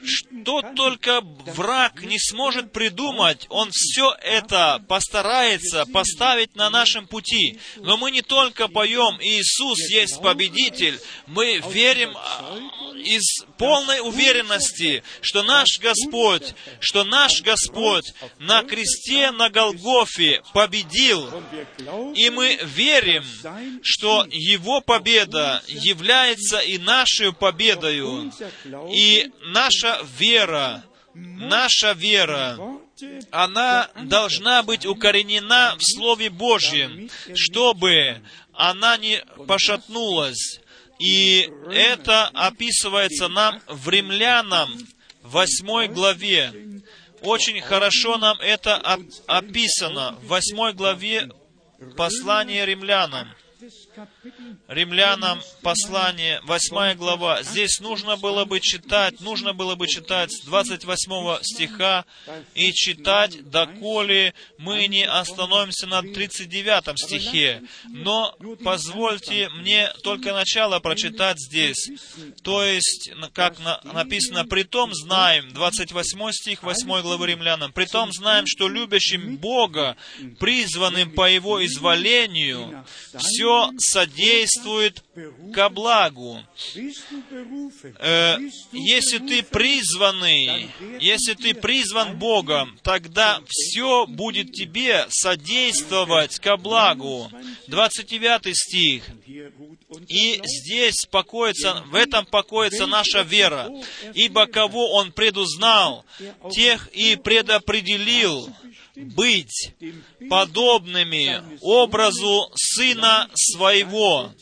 [SPEAKER 1] что только враг не сможет придумать, он все это постарается поставить на нашем пути. Но мы не только поем «Иисус есть победитель», мы верим а, из полной уверенности, что наш Господь, что наш Господь на кресте на Голгофе победил, и мы верим, что Его победа является и нашей победою. И наша вера, наша вера, она должна быть укоренена в Слове Божьем, чтобы она не пошатнулась. И это описывается нам в Римлянам, в 8 главе. Очень хорошо нам это описано в 8 главе Послание римлянам. Римлянам послание, 8 глава. Здесь нужно было бы читать, нужно было бы читать с 28 стиха и читать, доколе мы не остановимся на 39 стихе. Но позвольте мне только начало прочитать здесь. То есть, как написано, «Притом знаем», 28 стих 8 главы Римлянам, «Притом знаем, что любящим Бога, призванным по Его изволению, все содействует ко благу. Э, если ты призванный, если ты призван Богом, тогда все будет тебе содействовать ко благу. 29 стих. И здесь покоится, в этом покоится наша вера. Ибо кого Он предузнал, тех и предопределил быть подобными образу Сына Своего,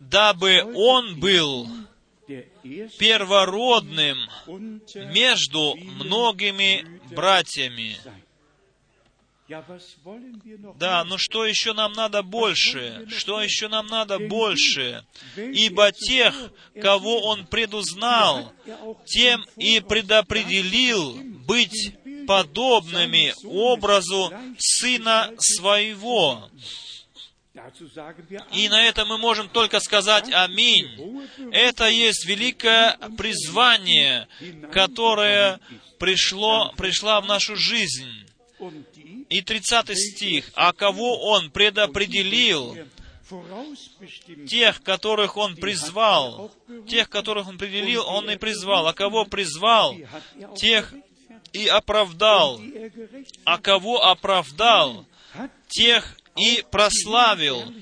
[SPEAKER 1] дабы Он был первородным между многими братьями. Да, но что еще нам надо больше? Что еще нам надо больше? Ибо тех, кого Он предузнал, тем и предопределил быть подобными образу Сына Своего. И на это мы можем только сказать «Аминь». Это есть великое призвание, которое пришло, пришло в нашу жизнь. И 30 стих. «А кого Он предопределил, тех, которых Он призвал, тех, которых Он определил, Он и призвал. А кого призвал, тех и оправдал. А кого оправдал, тех и прославил.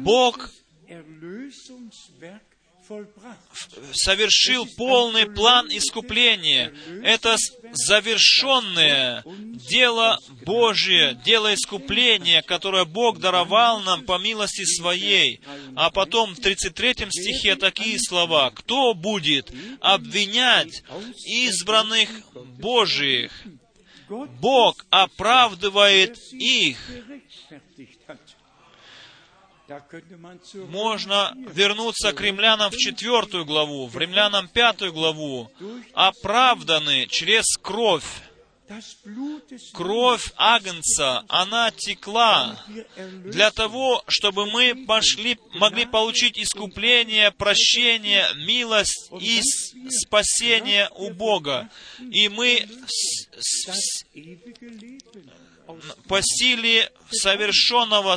[SPEAKER 1] Бог совершил полный план искупления. Это завершенное дело Божие, дело искупления, которое Бог даровал нам по милости Своей. А потом в 33 стихе такие слова. «Кто будет обвинять избранных Божиих? Бог оправдывает их». Можно вернуться к римлянам в четвертую главу, в римлянам пятую главу. Оправданы через кровь. Кровь Агнца, она текла для того, чтобы мы пошли, могли получить искупление, прощение, милость и спасение у Бога. И мы по силе совершенного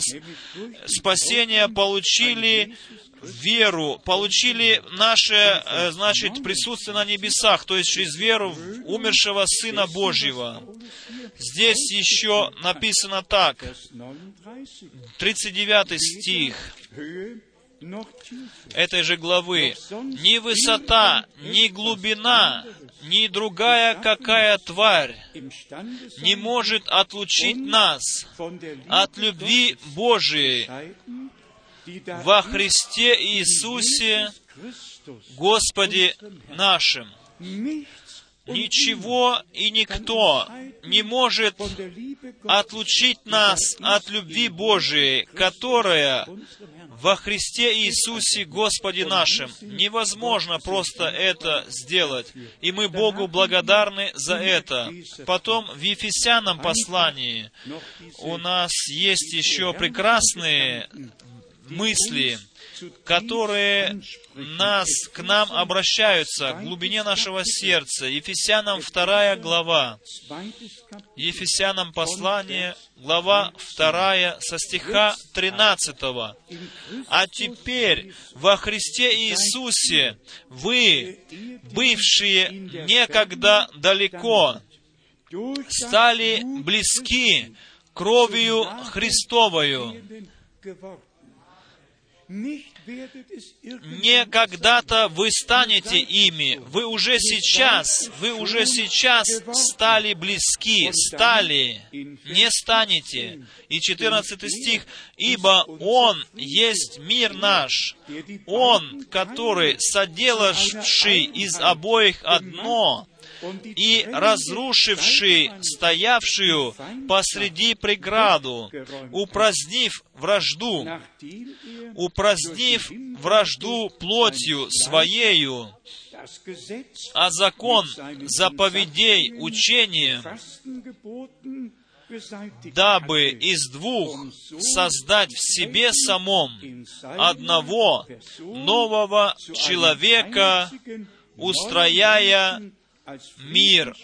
[SPEAKER 1] спасения получили веру, получили наше, э, значит, присутствие на небесах, то есть через веру в умершего Сына Божьего. Здесь еще написано так, 39 стих этой же главы. «Ни высота, ни глубина, ни другая какая тварь не может отлучить нас от любви Божией во Христе Иисусе, Господе нашим. Ничего и никто не может отлучить нас от любви Божией, которая во Христе Иисусе Господе нашим. Невозможно просто это сделать. И мы Богу благодарны за это. Потом в Ефесянам послании у нас есть еще прекрасные мысли, которые нас, к нам обращаются, к глубине нашего сердца. Ефесянам 2 глава. Ефесянам послание, глава 2, со стиха 13. «А теперь во Христе Иисусе вы, бывшие некогда далеко, стали близки кровью Христовою, не когда-то вы станете ими, вы уже сейчас, вы уже сейчас стали близки, стали, не станете. И 14 стих, «Ибо Он есть мир наш, Он, который, соделавший из обоих одно, и разрушивший стоявшую посреди преграду, упразднив вражду, упразднив вражду плотью своею, а закон заповедей учения, дабы из двух создать в себе самом одного нового человека, устрояя мир.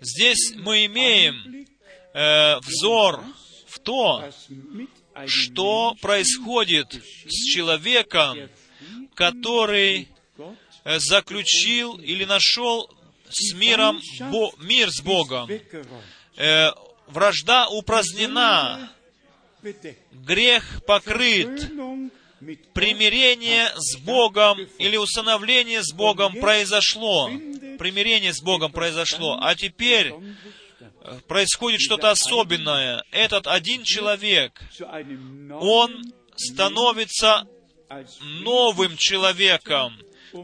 [SPEAKER 1] Здесь мы имеем э, взор в то, что происходит с человеком, который э, заключил или нашел с миром Бо, мир с Богом. Э, вражда упразднена, грех покрыт, примирение с Богом или установление с Богом произошло. Примирение с Богом произошло. А теперь происходит что-то особенное. Этот один человек, он становится новым человеком,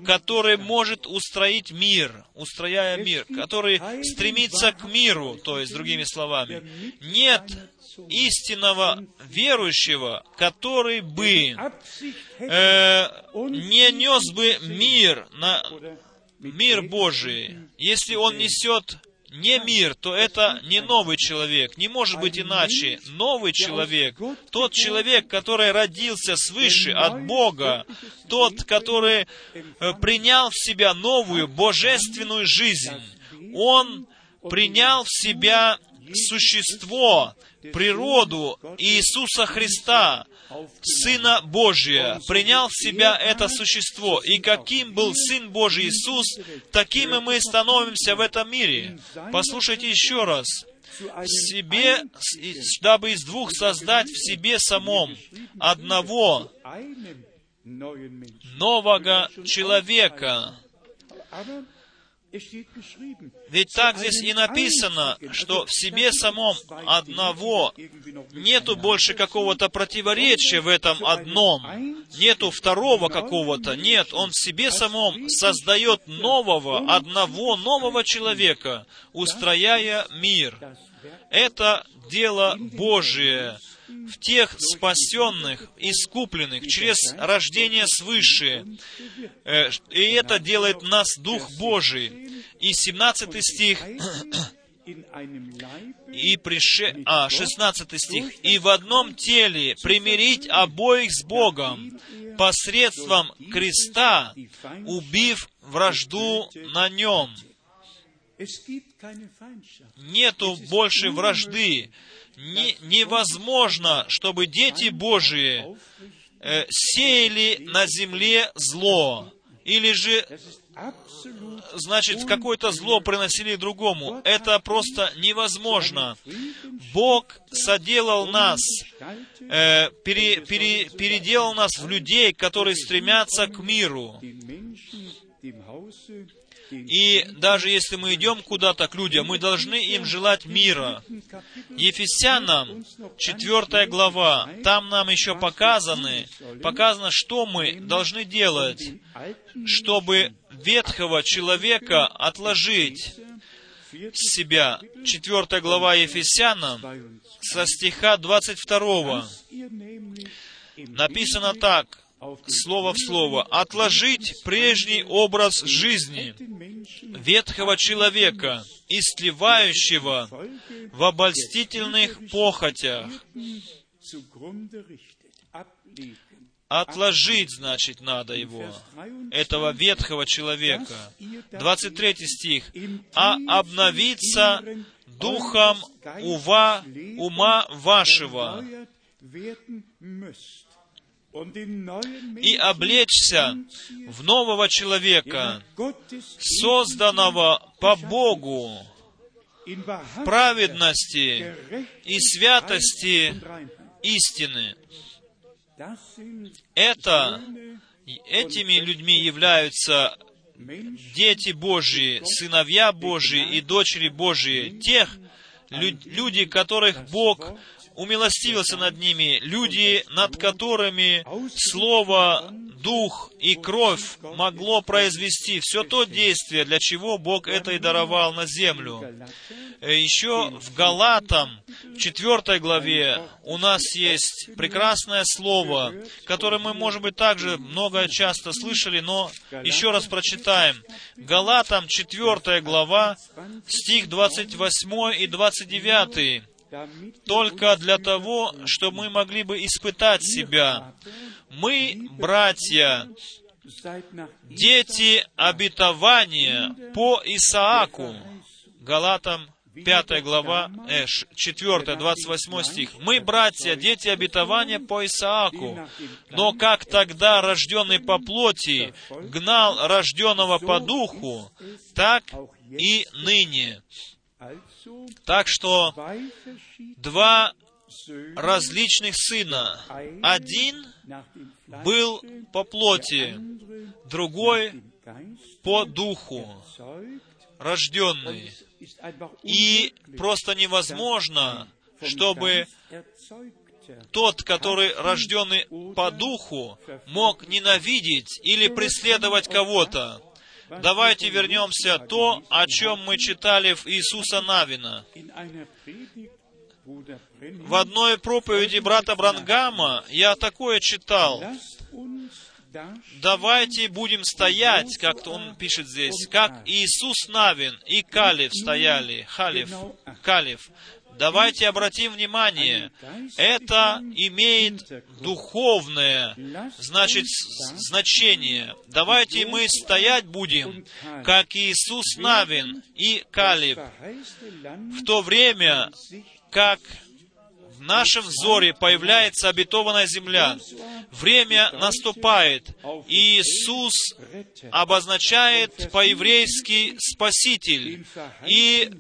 [SPEAKER 1] который может устроить мир, устрояя мир, который стремится к миру, то есть, другими словами. Нет истинного верующего, который бы э, не нес бы мир на мир Божий, если он несет не мир, то это не новый человек. Не может быть иначе. Новый человек, тот человек, который родился свыше от Бога, тот, который э, принял в себя новую божественную жизнь, он принял в себя существо, природу Иисуса Христа, Сына Божия, принял в себя это существо. И каким был Сын Божий Иисус, таким и мы становимся в этом мире. Послушайте еще раз. В себе, дабы из двух создать в себе самом одного нового человека, ведь так здесь и написано, что в себе самом одного. Нету больше какого-то противоречия в этом одном, нету второго какого-то, нет, он в себе самом создает нового, одного нового человека, устрояя мир. Это дело Божие, в тех спасенных, искупленных через рождение свыше. Э, и это делает нас Дух Божий. И 17 стих, и прише... а, 16 стих, «И в одном теле примирить обоих с Богом посредством креста, убив вражду на нем». Нету больше вражды, не, невозможно, чтобы дети Божии э, сеяли на земле зло, или же, значит, какое-то зло приносили другому. Это просто невозможно. Бог соделал нас, э, пере, пере, переделал нас в людей, которые стремятся к миру. И даже если мы идем куда-то к людям, мы должны им желать мира. Ефесянам, 4 глава, там нам еще показаны, показано, что мы должны делать, чтобы ветхого человека отложить себя. 4 глава Ефесянам, со стиха 22. Написано так, слово в слово, отложить прежний образ жизни ветхого человека, истлевающего в обольстительных похотях. Отложить, значит, надо его, этого ветхого человека. 23 стих. «А обновиться духом ува, ума вашего, и облечься в нового человека, созданного по Богу, праведности и святости истины. Это, этими людьми являются дети Божьи, сыновья Божьи и дочери Божьи, тех люди, которых Бог умилостивился над ними, люди, над которыми Слово, Дух и кровь могло произвести все то действие, для чего Бог это и даровал на землю. Э, Еще в Галатам, в 4 главе, у нас есть прекрасное слово, которое мы, может быть, также много часто слышали, но еще раз прочитаем. Галатам, 4 глава, стих 28 и 29 только для того, чтобы мы могли бы испытать себя. Мы, братья, дети обетования по Исааку. Галатам 5 глава, э, 4, 28 стих. «Мы, братья, дети обетования по Исааку, но как тогда рожденный по плоти гнал рожденного по духу, так и ныне. Так что два различных сына. Один был по плоти, другой по духу, рожденный. И просто невозможно, чтобы тот, который рожденный по духу, мог ненавидеть или преследовать кого-то. Давайте вернемся то, о чем мы читали в Иисуса Навина. В одной проповеди брата Брангама я такое читал. Давайте будем стоять, как он пишет здесь, как Иисус Навин и Калиф стояли, Халиф, Калиф. Давайте обратим внимание, это имеет духовное, значит, значение. Давайте мы стоять будем, как Иисус Навин и Калиб, в то время, как в нашем взоре появляется обетованная земля. Время наступает, и Иисус обозначает по-еврейски Спаситель. И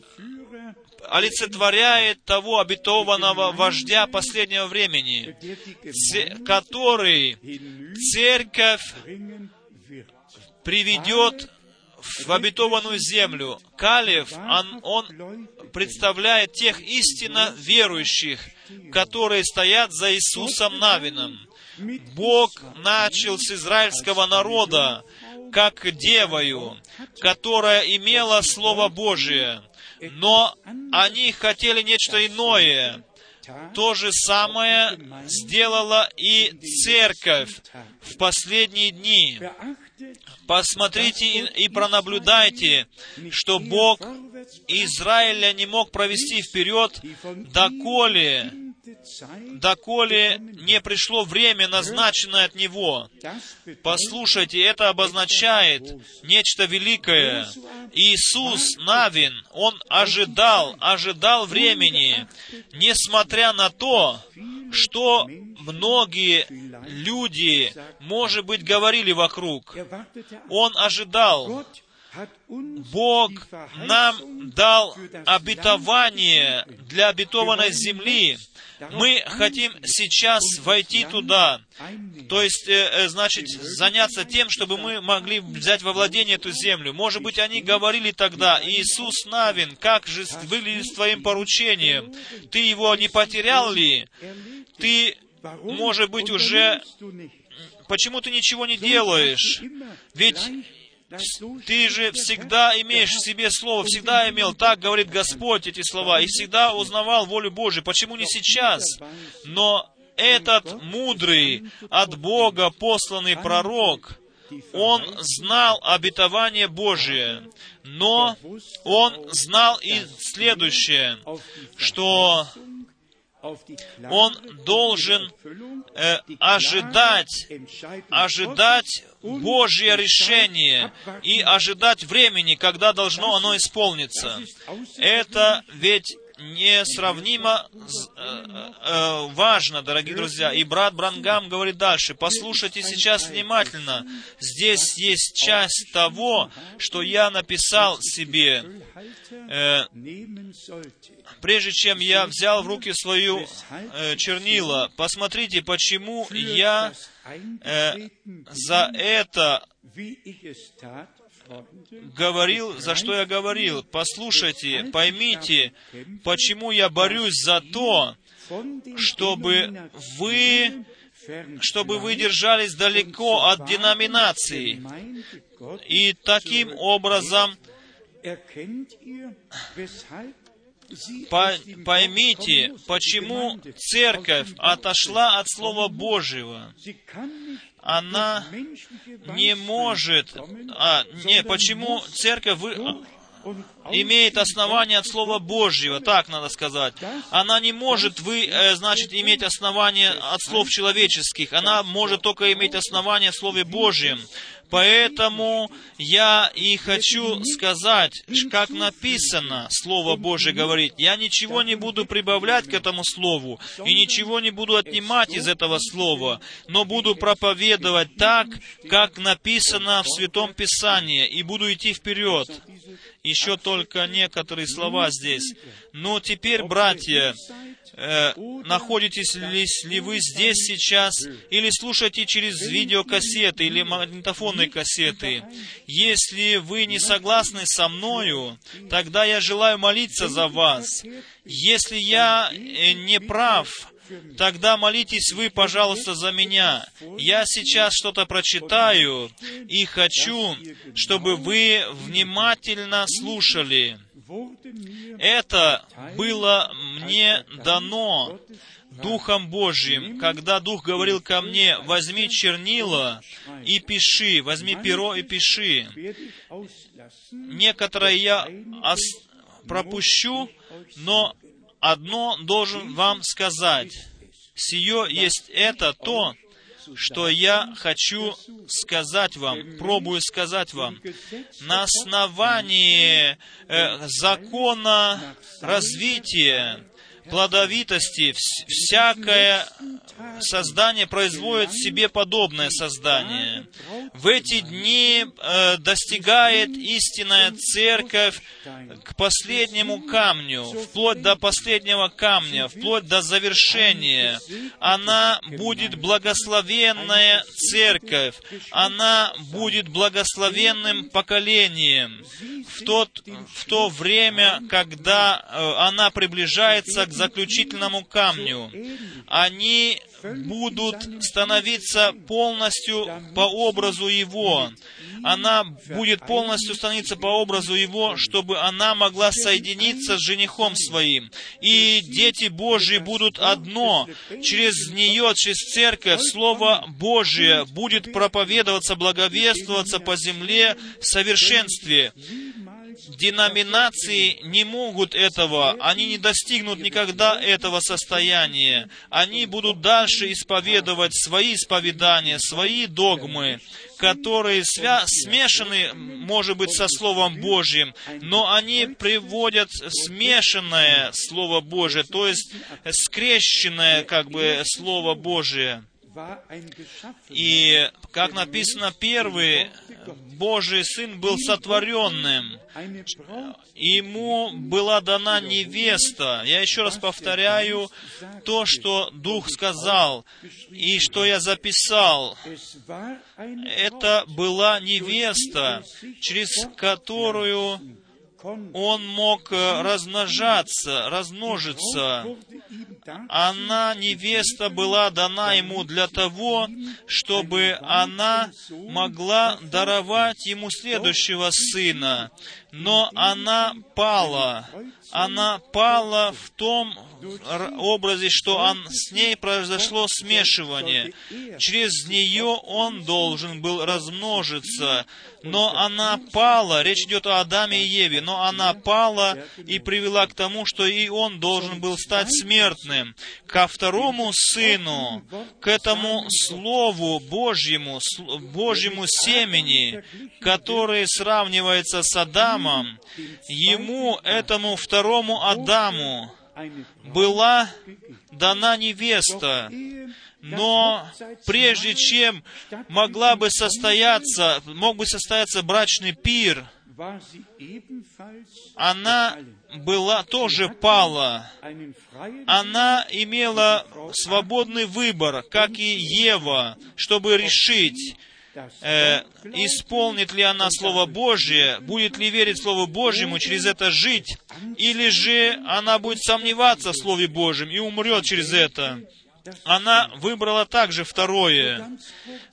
[SPEAKER 1] олицетворяет того обетованного вождя последнего времени, который церковь приведет в обетованную землю. Калев, он, он представляет тех истинно верующих, которые стоят за Иисусом Навином. Бог начал с израильского народа, как девою, которая имела Слово Божие но они хотели нечто иное. То же самое сделала и церковь в последние дни. Посмотрите и пронаблюдайте, что Бог Израиля не мог провести вперед, доколе доколе не пришло время, назначенное от Него. Послушайте, это обозначает нечто великое. Иисус Навин, Он ожидал, ожидал времени, несмотря на то, что многие люди, может быть, говорили вокруг. Он ожидал, Бог нам дал обетование для обетованной земли. Мы хотим сейчас войти туда, то есть, э, э, значит, заняться тем, чтобы мы могли взять во владение эту землю. Может быть, они говорили тогда, Иисус Навин, как же выглядит с твоим поручением? Ты его не потерял ли? Ты, может быть, уже... Почему ты ничего не делаешь? Ведь ты же всегда имеешь в себе слово, всегда имел, так говорит Господь эти слова, и всегда узнавал волю Божию. Почему не сейчас? Но этот мудрый, от Бога посланный пророк, он знал обетование Божие, но он знал и следующее, что он должен э, ожидать, ожидать Божье решение и ожидать времени, когда должно оно исполниться. Это ведь несравнимо э, э, важно, дорогие друзья. И брат Брангам говорит дальше, послушайте сейчас внимательно. Здесь есть часть того, что я написал себе. Э, прежде чем я взял в руки свою э, чернила, посмотрите, почему я э, за это говорил, за что я говорил. Послушайте, поймите, почему я борюсь за то, чтобы вы чтобы вы держались далеко от деноминаций. И таким образом поймите, почему церковь отошла от Слова Божьего. Она не может... А, не, почему церковь вы, имеет основание от Слова Божьего, так надо сказать. Она не может, вы, э, значит, иметь основание от слов человеческих. Она может только иметь основание в Слове Божьем. Поэтому я и хочу сказать, как написано, Слово Божие говорит, я ничего не буду прибавлять к этому Слову, и ничего не буду отнимать из этого Слова, но буду проповедовать так, как написано в Святом Писании, и буду идти вперед. Еще только некоторые слова здесь. Но теперь, братья, э, находитесь ли, ли вы здесь сейчас, или слушаете через видеокассеты или магнитофонные кассеты. Если вы не согласны со мною, тогда я желаю молиться за вас. Если я э, не прав, тогда молитесь вы, пожалуйста, за меня. Я сейчас что-то прочитаю и хочу, чтобы вы внимательно слушали. Это было мне дано Духом Божьим, когда Дух говорил ко мне, возьми чернила и пиши, возьми перо и пиши. Некоторое я пропущу, но одно должен вам сказать. Сие есть это то, что я хочу сказать вам, пробую сказать вам. На основании э, закона развития плодовитости всякое создание производит себе подобное создание. В эти дни э, достигает истинная церковь к последнему камню, вплоть до последнего камня, вплоть до завершения. Она будет благословенная церковь, она будет благословенным поколением. В, тот, в то время, когда э, она приближается к заключительному камню, они будут становиться полностью по образу Его. Она будет полностью становиться по образу Его, чтобы она могла соединиться с женихом своим. И дети Божьи будут одно. Через нее, через церковь, Слово Божие будет проповедоваться, благовествоваться по земле в совершенстве деноминации не могут этого, они не достигнут никогда этого состояния. Они будут дальше исповедовать свои исповедания, свои догмы, которые свя- смешаны, может быть, со Словом Божьим, но они приводят смешанное Слово Божие, то есть скрещенное, как бы, Слово Божие. И, как написано, первый Божий Сын был сотворенным. Ему была дана невеста. Я еще раз повторяю то, что Дух сказал и что я записал. Это была невеста, через которую он мог э, размножаться, размножиться. Она, невеста, была дана ему для того, чтобы она могла даровать ему следующего сына. Но она пала. Она пала в том образе, что он, с ней произошло смешивание. Через нее он должен был размножиться. Но она пала, речь идет о Адаме и Еве, но она пала и привела к тому, что и он должен был стать смертным. Ко второму сыну, к этому Слову Божьему, Божьему семени, который сравнивается с Адамом, ему, этому второму Адаму, была дана невеста, но прежде чем могла бы состояться, мог бы состояться брачный пир, она была тоже пала. Она имела свободный выбор, как и Ева, чтобы решить, э, исполнит ли она Слово Божье, будет ли верить Слову Божьему, через это жить, или же она будет сомневаться в Слове Божьем и умрет через это она выбрала также второе.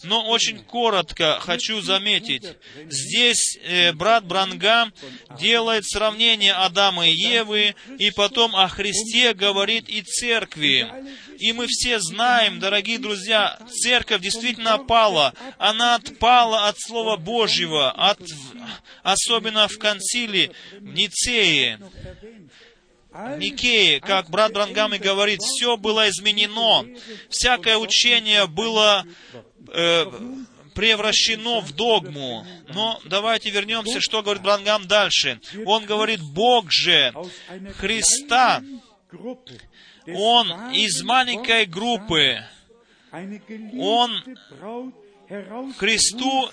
[SPEAKER 1] Но очень коротко хочу заметить, здесь э, брат Брангам делает сравнение Адама и Евы, и потом о Христе говорит и церкви. И мы все знаем, дорогие друзья, церковь действительно пала. Она отпала от Слова Божьего, от, особенно в конциле в Ницее. Никее, как брат Брангам и говорит, все было изменено, всякое учение было э, превращено в догму. Но давайте вернемся, что говорит Брангам дальше. Он говорит, Бог же Христа, Он из маленькой группы, Он Христу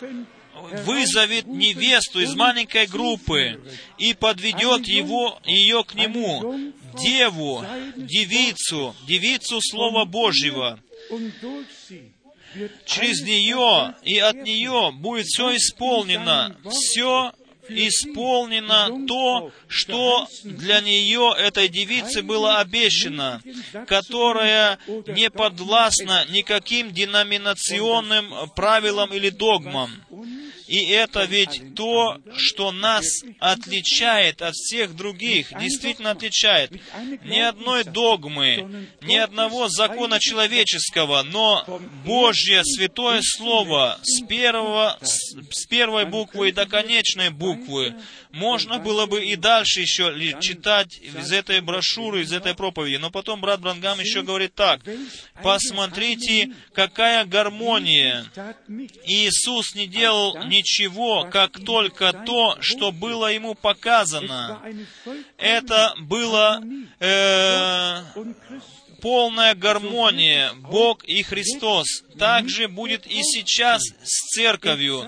[SPEAKER 1] вызовет невесту из маленькой группы и подведет его, ее к нему. деву, девицу, девицу Слова Божьего. Через нее и от нее будет все исполнено, все исполнено то, что для нее, этой девицы, было обещано, которая не подвластна никаким деноминационным правилам или догмам. И это ведь то, что нас отличает от всех других, действительно отличает. Ни одной догмы, ни одного закона человеческого, но Божье Святое Слово с, первого, с первой буквы до конечной буквы можно было бы и дальше еще читать из этой брошюры, из этой проповеди. Но потом брат Брангам еще говорит так. Посмотрите, какая гармония. Иисус не делал ничего, как только то, что было ему показано. Это было э, полная гармония, Бог и Христос. Также будет и сейчас с церковью.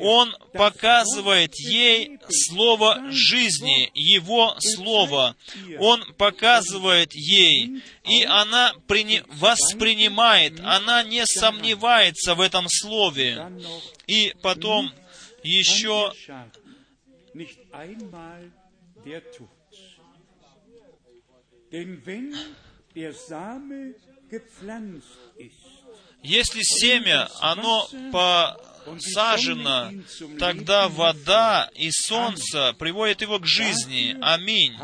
[SPEAKER 1] Он показывает ей слово жизни, Его слово. Он показывает ей, и она воспринимает, она не сомневается в этом слове. И потом еще если семя, оно по сажено, тогда вода и солнце приводят его к жизни. Аминь.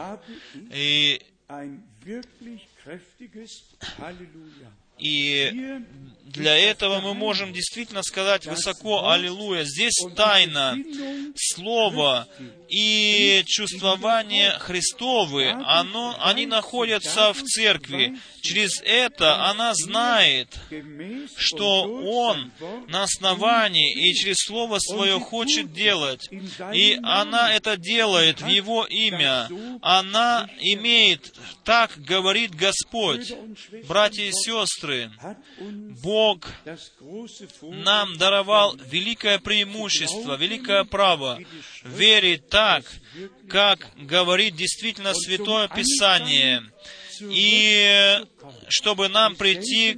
[SPEAKER 1] И, и для этого мы можем действительно сказать высоко «Аллилуйя». Здесь тайна Слова и чувствование Христовы, оно, они находятся в церкви. Через это она знает, что Он на основании и через Слово Свое хочет делать. И она это делает в Его имя. Она имеет, так говорит Господь. Братья и сестры, Бог нам даровал великое преимущество, великое право верить так, как говорит действительно Святое Писание и чтобы нам прийти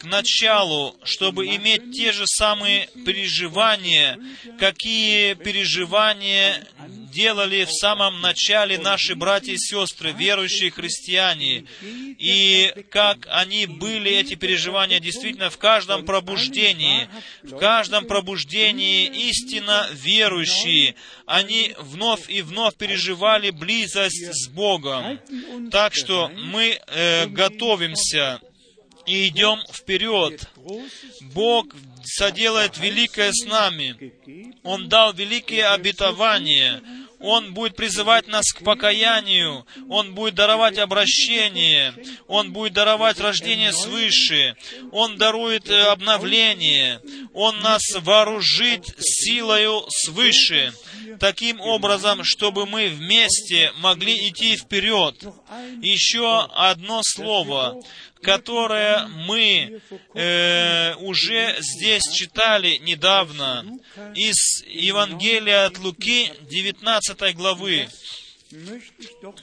[SPEAKER 1] к началу, чтобы иметь те же самые переживания, какие переживания делали в самом начале наши братья и сестры, верующие христиане, и как они были, эти переживания, действительно в каждом пробуждении, в каждом пробуждении истинно верующие, они вновь и вновь переживали близость с Богом. Так что мы э, готовимся и идем вперед. Бог соделает великое с нами. Он дал великие обетования. Он будет призывать нас к покаянию, Он будет даровать обращение, Он будет даровать рождение свыше, Он дарует э, обновление, Он нас вооружит силою свыше, таким образом, чтобы мы вместе могли идти вперед. Еще одно слово которое мы э, уже здесь читали недавно из Евангелия от Луки 19 главы.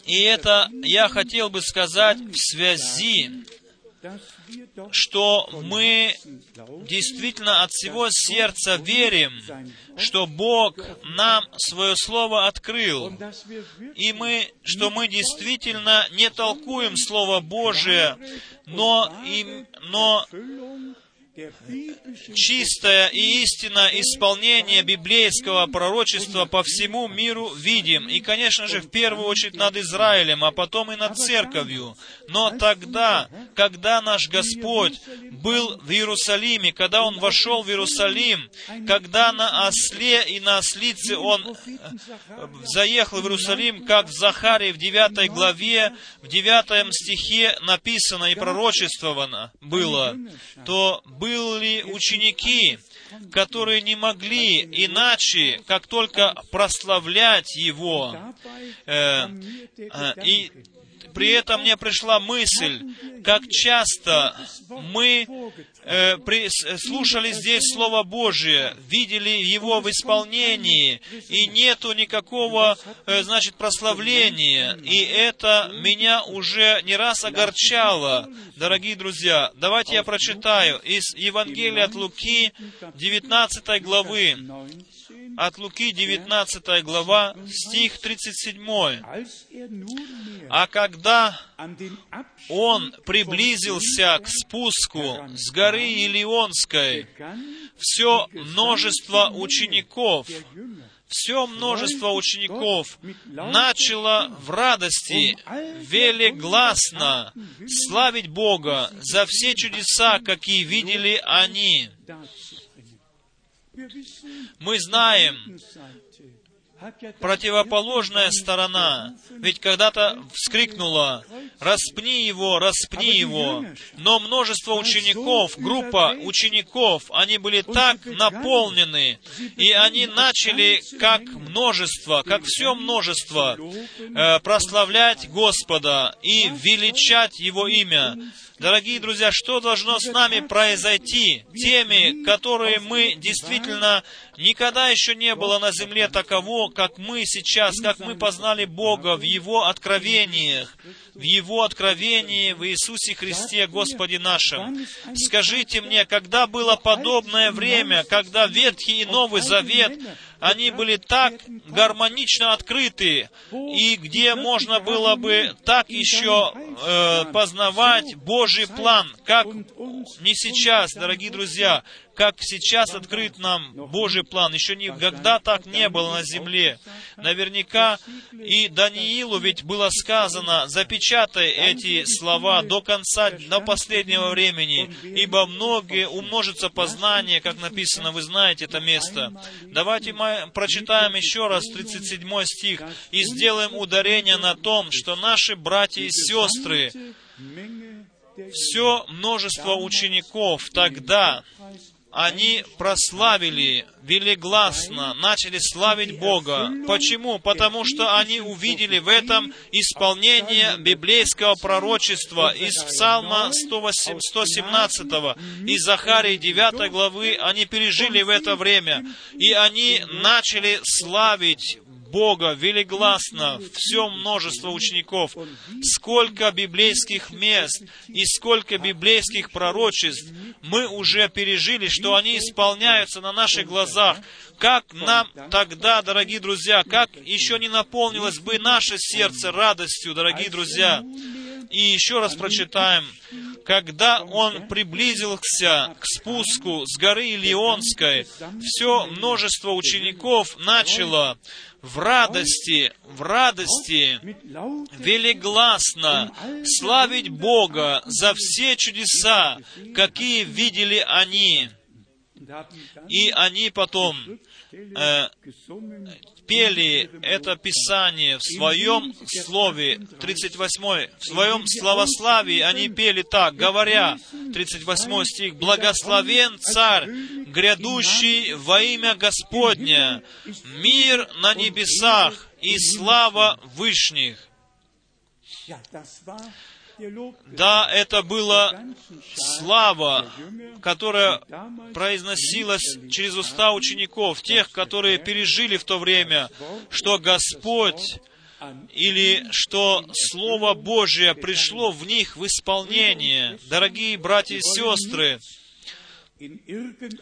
[SPEAKER 1] И это я хотел бы сказать в связи что мы действительно от всего сердца верим, что Бог нам свое Слово открыл, и мы, что мы действительно не толкуем Слово Божие, но, им, но чистое и истинное исполнение библейского пророчества по всему миру видим. И, конечно же, в первую очередь над Израилем, а потом и над церковью. Но тогда, когда наш Господь был в Иерусалиме, когда Он вошел в Иерусалим, когда на осле и на ослице Он э, заехал в Иерусалим, как в Захарии в 9 главе, в 9 стихе написано и пророчествовано было, то были ученики, которые не могли иначе, как только прославлять Его. Э, э, и при этом мне пришла мысль, как часто мы э, при, слушали здесь Слово Божие, видели его в исполнении, и нету никакого, э, значит, прославления. И это меня уже не раз огорчало, дорогие друзья. Давайте я прочитаю из Евангелия от Луки, 19 главы, от Луки, 19 глава, стих 37. «А когда он приблизился к спуску с горы Илионской, все множество учеников, все множество учеников начало в радости велегласно славить Бога за все чудеса, какие видели они. Мы знаем, противоположная сторона, ведь когда-то вскрикнула, «Распни его, распни его!» Но множество учеников, группа учеников, они были так наполнены, и они начали как множество, как все множество, э, прославлять Господа и величать Его имя. Дорогие друзья, что должно с нами произойти, теми, которые мы действительно никогда еще не было на земле таково, как мы сейчас, как мы познали Бога в Его откровениях, в Его откровении в Иисусе Христе Господе нашем. Скажите мне, когда было подобное время, когда Ветхий и Новый Завет они были так гармонично открыты, и где можно было бы так еще э, познавать Божий план, как не сейчас, дорогие друзья, как сейчас открыт нам Божий план. Еще никогда так не было на земле. Наверняка и Даниилу ведь было сказано, запечатай эти слова до конца, до последнего времени, ибо многие умножится познание, как написано, вы знаете это место. Давайте мы прочитаем еще раз 37 стих и сделаем ударение на том, что наши братья и сестры, все множество учеников тогда они прославили велигласно, начали славить Бога. Почему? Потому что они увидели в этом исполнение библейского пророчества из Псалма 117 из Захарии 9 главы. Они пережили в это время, и они начали славить Бога велигласно все множество учеников, сколько библейских мест и сколько библейских пророчеств мы уже пережили, что они исполняются на наших глазах. Как нам тогда, дорогие друзья, как еще не наполнилось бы наше сердце радостью, дорогие друзья. И еще раз прочитаем. Когда он приблизился к спуску с горы Илионской, все множество учеников начало в радости, в радости велигласно славить Бога за все чудеса, какие видели они. И они потом э, пели это Писание в своем слове, 38, в своем славославии они пели так, говоря, 38 стих, «Благословен Царь, грядущий во имя Господня, мир на небесах и слава вышних». Да, это была слава, которая произносилась через уста учеников, тех, которые пережили в то время, что Господь или что Слово Божие пришло в них в исполнение. Дорогие братья и сестры,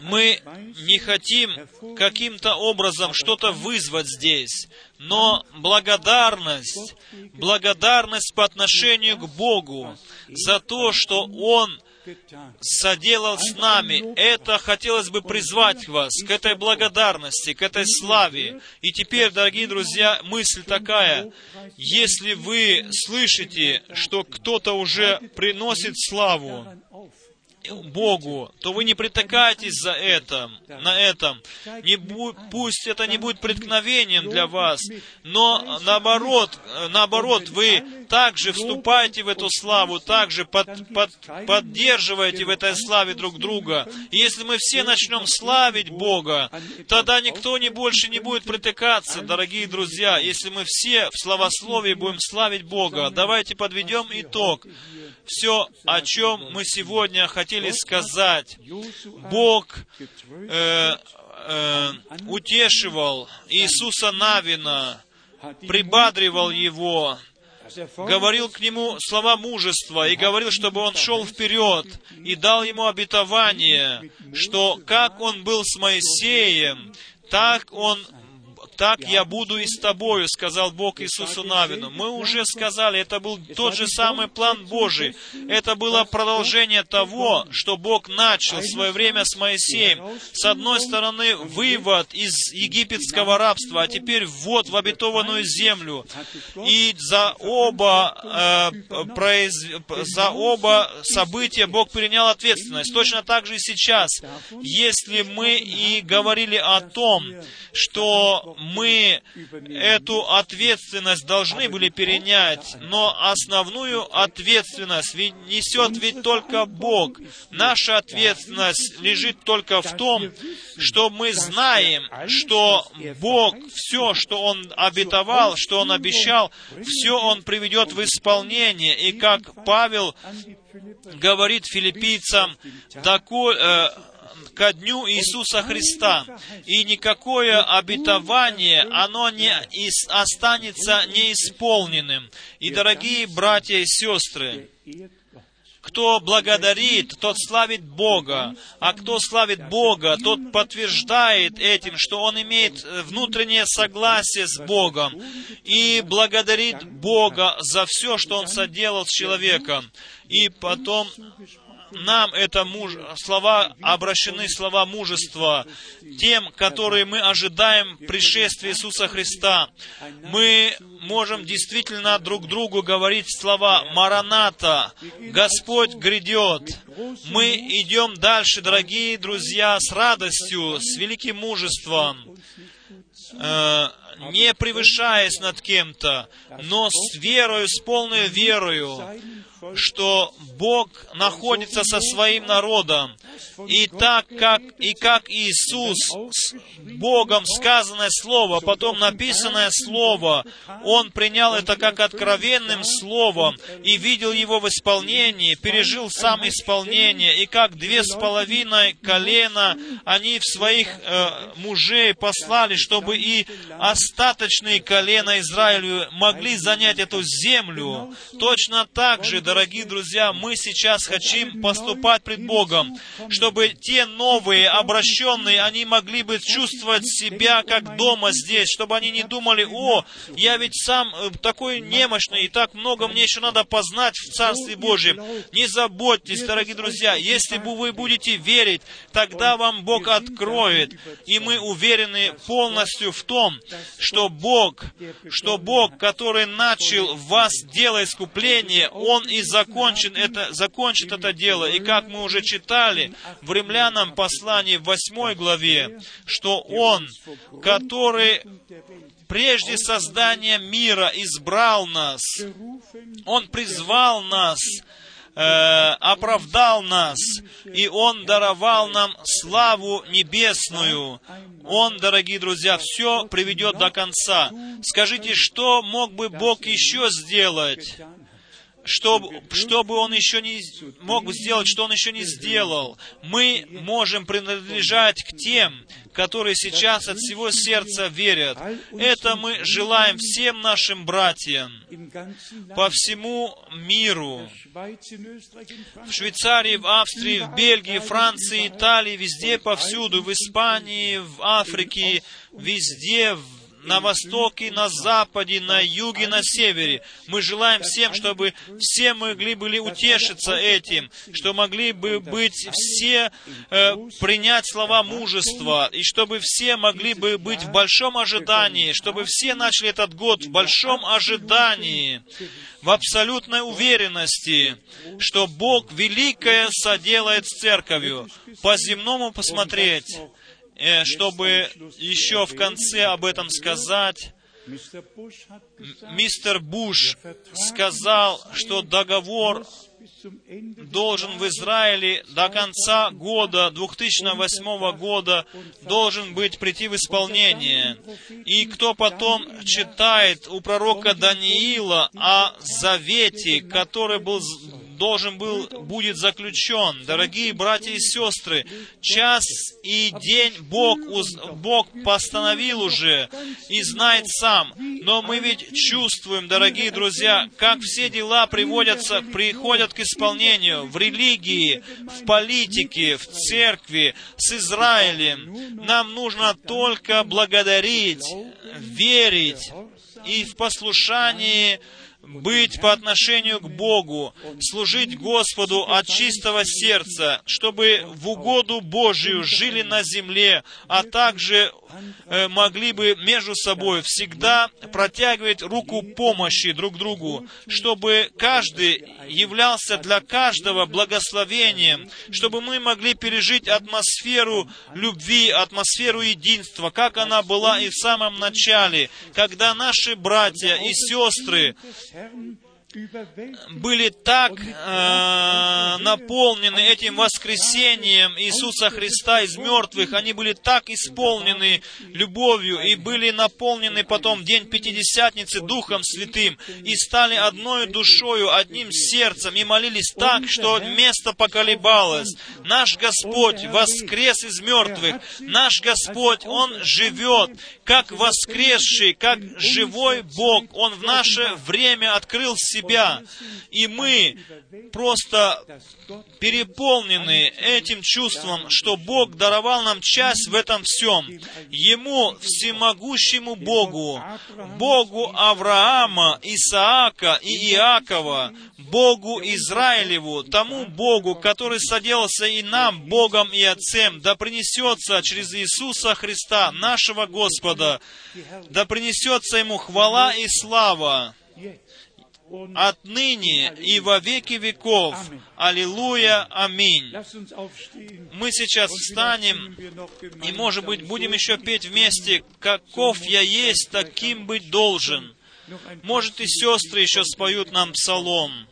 [SPEAKER 1] мы не хотим каким-то образом что-то вызвать здесь, но благодарность, благодарность по отношению к Богу за то, что Он соделал с нами. Это хотелось бы призвать вас к этой благодарности, к этой славе. И теперь, дорогие друзья, мысль такая. Если вы слышите, что кто-то уже приносит славу, Богу, то вы не притыкайтесь за это, на этом. Не бу, пусть это не будет преткновением для вас, но наоборот, наоборот, вы также вступаете в эту славу, также под, под, поддерживаете в этой славе друг друга. И если мы все начнем славить Бога, тогда никто не больше не будет притыкаться, дорогие друзья, если мы все в славословии будем славить Бога. Давайте подведем итог все, о чем мы сегодня хотели сказать. Бог э, э, утешивал Иисуса Навина, прибадривал его, говорил к нему слова мужества и говорил, чтобы он шел вперед и дал ему обетование, что как он был с Моисеем, так он так я буду и с тобою, сказал Бог Иисусу Навину. Мы уже сказали, это был тот же самый план Божий. Это было продолжение того, что Бог начал в свое время с Моисеем. С одной стороны, вывод из египетского рабства, а теперь ввод в обетованную землю. И за оба, э, произ... за оба события Бог принял ответственность. Точно так же и сейчас. Если мы и говорили о том, что мы эту ответственность должны были перенять, но основную ответственность несет ведь только Бог. Наша ответственность лежит только в том, что мы знаем, что Бог все, что Он обетовал, что Он обещал, все Он приведет в исполнение. И как Павел говорит филиппийцам, такой, э, ко дню Иисуса Христа. И никакое обетование, оно не останется неисполненным. И, дорогие братья и сестры, кто благодарит, тот славит Бога, а кто славит Бога, тот подтверждает этим, что он имеет внутреннее согласие с Богом и благодарит Бога за все, что он соделал с человеком. И потом нам это муж... слова обращены, слова мужества, тем, которые мы ожидаем пришествия Иисуса Христа. Мы можем действительно друг другу говорить слова «Мараната», «Господь грядет». Мы идем дальше, дорогие друзья, с радостью, с великим мужеством, э, не превышаясь над кем-то, но с верою, с полной верою, что Бог находится со своим народом. И так как, и как Иисус, Богом сказанное Слово, потом написанное Слово, Он принял это как откровенным Словом и видел его в исполнении, пережил сам исполнение, и как две с половиной колена они в своих э, мужей послали, чтобы и остаточные колена Израилю могли занять эту землю. Точно так же, дорогие друзья, мы сейчас хотим поступать пред Богом, чтобы те новые, обращенные, они могли бы чувствовать себя как дома здесь, чтобы они не думали, о, я ведь сам э, такой немощный, и так много мне еще надо познать в Царстве Божьем. Не заботьтесь, дорогие друзья, если бы вы будете верить, тогда вам Бог откроет. И мы уверены полностью в том, что Бог, что Бог, который начал в вас дело искупления, Он и закончен это, закончит это дело. И как мы уже читали в Римлянам послании в 8 главе, что Он, который прежде создания мира избрал нас, Он призвал нас, э, оправдал нас, и Он даровал нам славу небесную. Он, дорогие друзья, все приведет до конца. Скажите, что мог бы Бог еще сделать? Чтобы, чтобы он еще не мог сделать, что он еще не сделал. Мы можем принадлежать к тем, которые сейчас от всего сердца верят. Это мы желаем всем нашим братьям по всему миру. В Швейцарии, в Австрии, в Бельгии, Франции, Италии, везде, повсюду, в Испании, в Африке, везде, в на востоке, на западе, на юге, на севере. Мы желаем всем, чтобы все могли были утешиться этим, что могли бы быть все, э, принять слова мужества, и чтобы все могли бы быть в большом ожидании, чтобы все начали этот год в большом ожидании, в абсолютной уверенности, что Бог великое соделает с церковью. По земному посмотреть, чтобы еще в конце об этом сказать, мистер Буш сказал, что договор должен в Израиле до конца года, 2008 года, должен быть прийти в исполнение. И кто потом читает у пророка Даниила о завете, который был должен был, будет заключен. Дорогие братья и сестры, час и день Бог, Бог постановил уже и знает сам. Но мы ведь чувствуем, дорогие друзья, как все дела приводятся, приходят к исполнению в религии, в политике, в церкви, с Израилем. Нам нужно только благодарить, верить и в послушании быть по отношению к Богу, служить Господу от чистого сердца, чтобы в угоду Божию жили на земле, а также э, могли бы между собой всегда протягивать руку помощи друг другу, чтобы каждый являлся для каждого благословением, чтобы мы могли пережить атмосферу любви, атмосферу единства, как она была и в самом начале, когда наши братья и сестры Herrn были так э, наполнены этим воскресением Иисуса Христа из мертвых, они были так исполнены любовью и были наполнены потом в день Пятидесятницы Духом Святым и стали одной душою, одним сердцем и молились так, что место поколебалось. Наш Господь воскрес из мертвых. Наш Господь, Он живет, как воскресший, как живой Бог. Он в наше время открыл себя себя. И мы просто переполнены этим чувством, что Бог даровал нам часть в этом всем. Ему, всемогущему Богу, Богу Авраама, Исаака и Иакова, Богу Израилеву, тому Богу, который соделался и нам, Богом и Отцем, да принесется через Иисуса Христа, нашего Господа, да принесется Ему хвала и слава отныне и во веки веков. Аллилуйя, аминь. Мы сейчас встанем и, может быть, будем еще петь вместе «Каков я есть, таким быть должен». Может, и сестры еще споют нам псалом.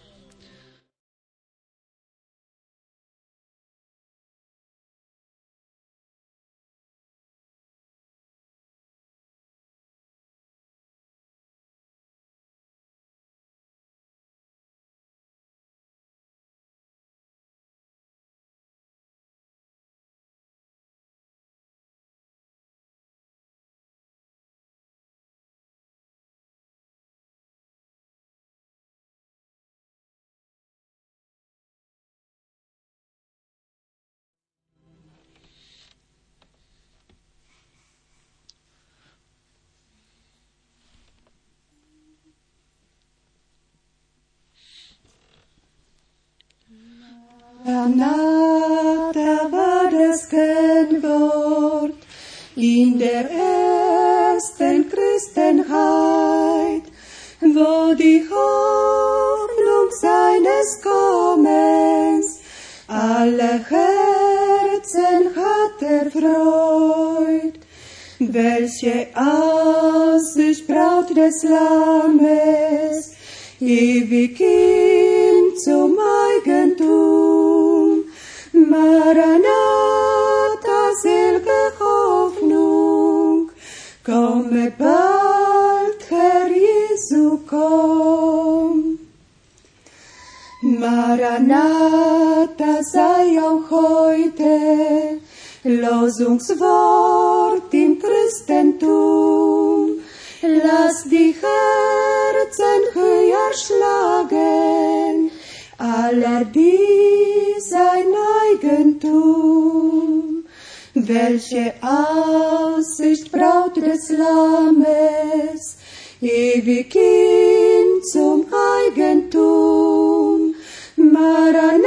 [SPEAKER 2] In der ersten Christenheit, wo die Hoffnung seines Kommens alle Herzen hat erfreut, welche Aussicht Braut des Lammes ewig ihm zum Eigentum. Maranatha, komme bald, Herr Jesu, komm. Maranatha sei auch heute Losungswort im Christentum. Lass die Herzen höher schlagen, aller die sein Eigentum. Welche Aussicht Braut des Lammes, ewig hin zum Eigentum. Maranatha,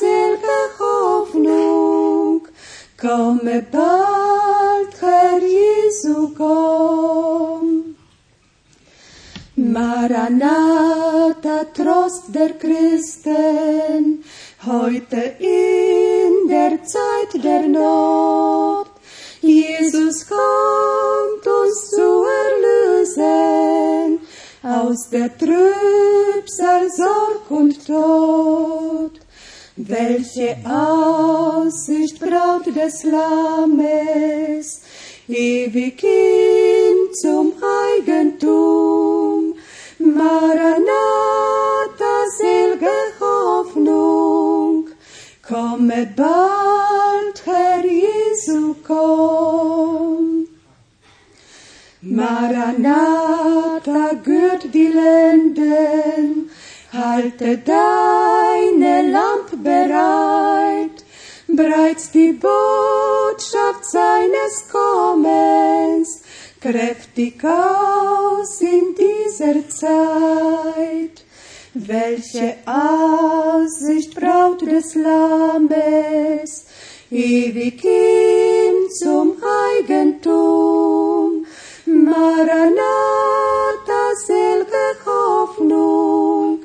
[SPEAKER 2] selge Hoffnung, komme bald, Herr Jesu, komm. Maranatha, Trost der Christen, heute der Zeit der Not. Jesus kommt uns zu erlösen aus der Trübsal, Sorg und Tod. Welche Aussicht Braut des Lammes, ewig hin zum Eigentum. Maranatha, komme bald, Herr Jesu, komm. Maranatha, gürt die Lenden, halte deine Lamp bereit, breit's die Botschaft seines Kommens, kräftig aus in dieser Zeit. Welche Aussicht Braut des Lammes, ewig hin zum Eigentum. Maranatha, selge Hoffnung,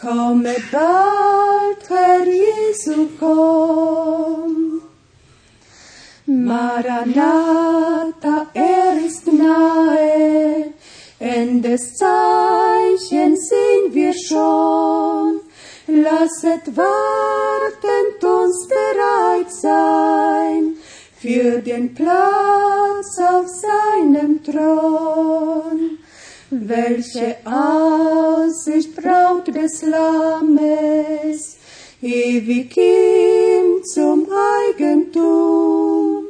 [SPEAKER 2] komme bald, Herr Jesu, komm. Maranatha, Endes Zeichen sehen wir schon. Lasset wartend uns bereit sein für den Platz auf seinem Thron. Welche Aussicht Braut des Lammes, ewig ihm zum Eigentum.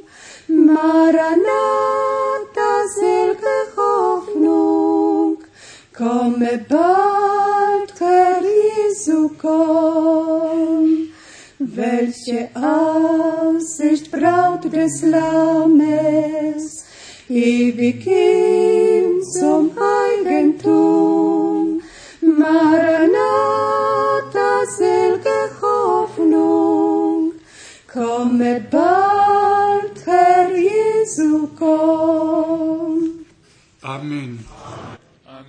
[SPEAKER 2] Maranatha, komme bald, Herr Jesu, komm. Welche Aussicht Braut des Lammes, ewig ihm zum Eigentum. Maranatha, selge Hoffnung, komme bald, Herr Jesu, komm.
[SPEAKER 3] Amen.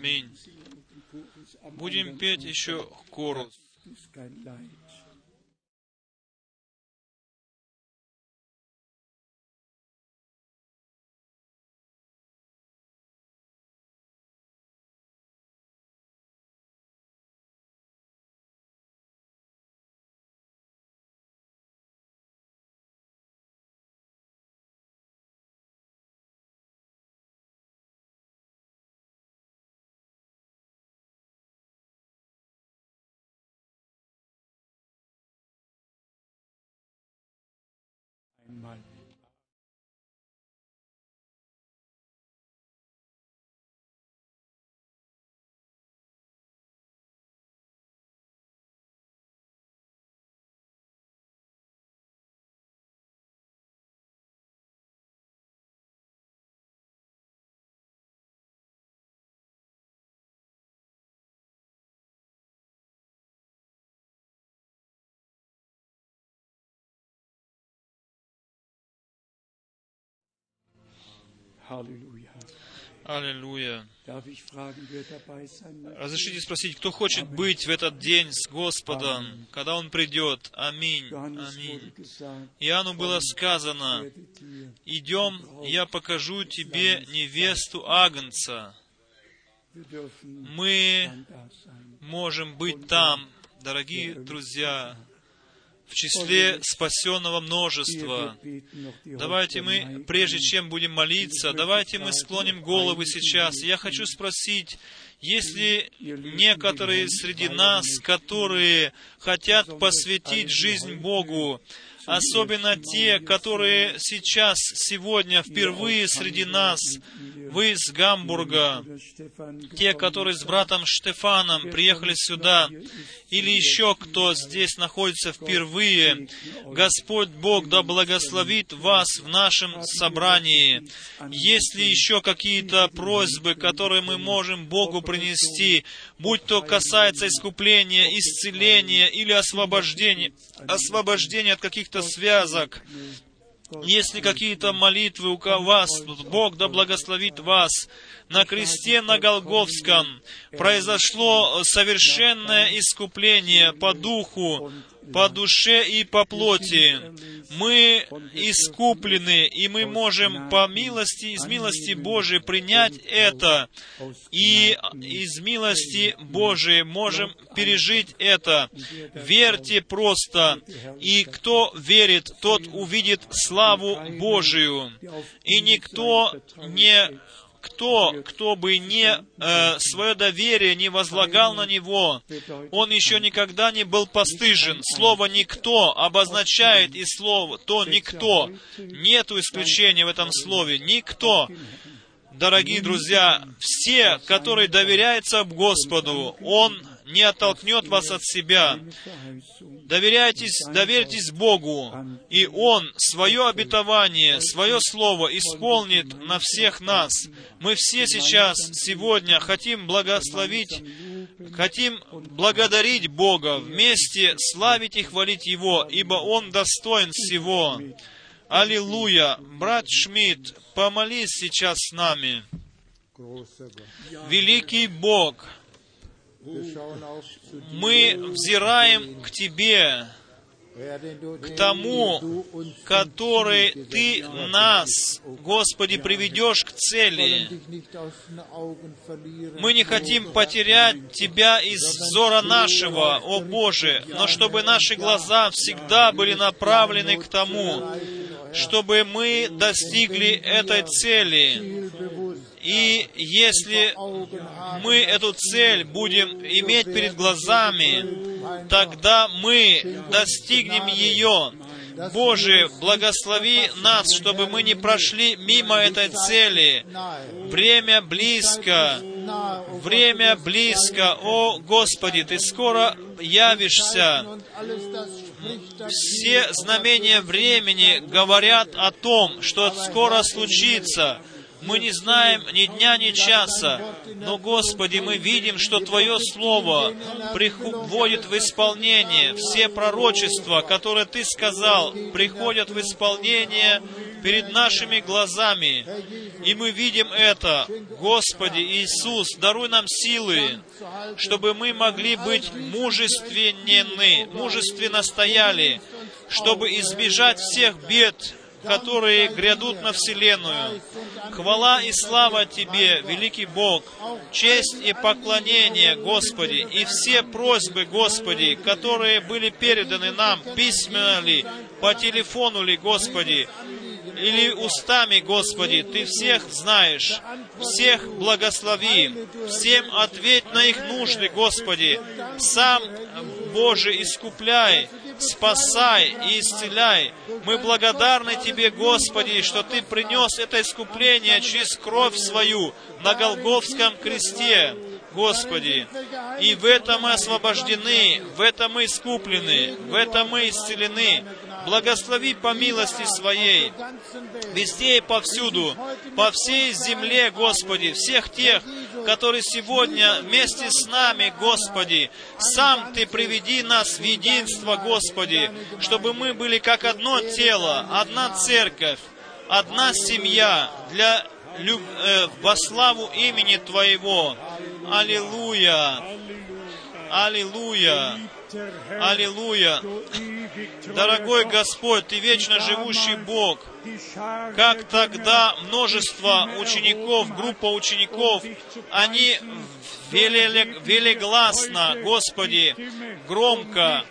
[SPEAKER 1] Аминь. Будем петь еще корус.
[SPEAKER 3] might
[SPEAKER 1] Аллилуйя. Разрешите спросить, кто хочет быть в этот день с Господом, когда Он придет? Аминь. Аминь. Иоанну было сказано, «Идем, я покажу тебе невесту Агнца». Мы можем быть там, дорогие друзья, в числе спасенного множества. Давайте мы, прежде чем будем молиться, давайте мы склоним головы сейчас. Я хочу спросить, есть ли некоторые среди нас, которые хотят посвятить жизнь Богу, особенно те, которые сейчас, сегодня, впервые среди нас, вы из Гамбурга, те, которые с братом Штефаном приехали сюда, или еще кто здесь находится впервые, Господь Бог да благословит вас в нашем собрании. Есть ли еще какие-то просьбы, которые мы можем Богу принести, будь то касается искупления, исцеления или освобождения, освобождения от каких-то связок, если какие-то молитвы у вас, Бог да благословит вас. На кресте на Голговском произошло совершенное искупление по духу, по душе и по плоти. Мы искуплены, и мы можем по милости, из милости Божией принять это, и из милости Божией можем пережить это. Верьте просто, и кто верит, тот увидит славу Божию. И никто не кто, кто бы не э, свое доверие не возлагал на него, он еще никогда не был постыжен. Слово «никто» обозначает и слово «то никто». Нету исключения в этом слове. Никто. Дорогие друзья, все, которые доверяются Господу, Он не оттолкнет вас от себя. Доверяйтесь, доверьтесь Богу, и Он свое обетование, свое слово исполнит на всех нас. Мы все сейчас, сегодня хотим благословить, хотим благодарить Бога, вместе славить и хвалить Его, ибо Он достоин всего. Аллилуйя! Брат Шмидт, помолись сейчас с нами. Великий Бог, мы взираем к Тебе, к тому, который Ты нас, Господи, приведешь к цели. Мы не хотим потерять Тебя из взора нашего, о Боже, но чтобы наши глаза всегда были направлены к тому, чтобы мы достигли этой цели. И если мы эту цель будем иметь перед глазами, тогда мы достигнем ее. Боже, благослови нас, чтобы мы не прошли мимо этой цели. Время близко. Время близко. О, Господи, Ты скоро явишься. Все знамения времени говорят о том, что скоро случится. Мы не знаем ни дня, ни часа, но, Господи, мы видим, что Твое Слово приходит в исполнение. Все пророчества, которые Ты сказал, приходят в исполнение перед нашими глазами. И мы видим это. Господи Иисус, даруй нам силы, чтобы мы могли быть мужественны, мужественно стояли, чтобы избежать всех бед, которые грядут на Вселенную. Хвала и слава Тебе, великий Бог, честь и поклонение, Господи, и все просьбы, Господи, которые были переданы нам письменно ли, по телефону ли, Господи, или устами, Господи, Ты всех знаешь, всех благослови, всем ответь на их нужды, Господи, сам, Боже, искупляй, спасай и исцеляй. Мы благодарны Тебе, Господи, что Ты принес это искупление через кровь свою на Голговском кресте. Господи. И в этом мы освобождены, в этом мы искуплены, в этом мы исцелены. Благослови по милости Своей, везде и повсюду, по всей земле, Господи, всех тех, которые сегодня вместе с нами, Господи, сам Ты приведи нас в единство, Господи, чтобы мы были как одно тело, одна церковь, одна семья для люб... э, во славу имени Твоего. Аллилуйя! Аллилуйя! Аллилуйя! Дорогой Господь, Ты вечно живущий Бог, как тогда множество учеников, группа учеников, они велигласно, Господи, громко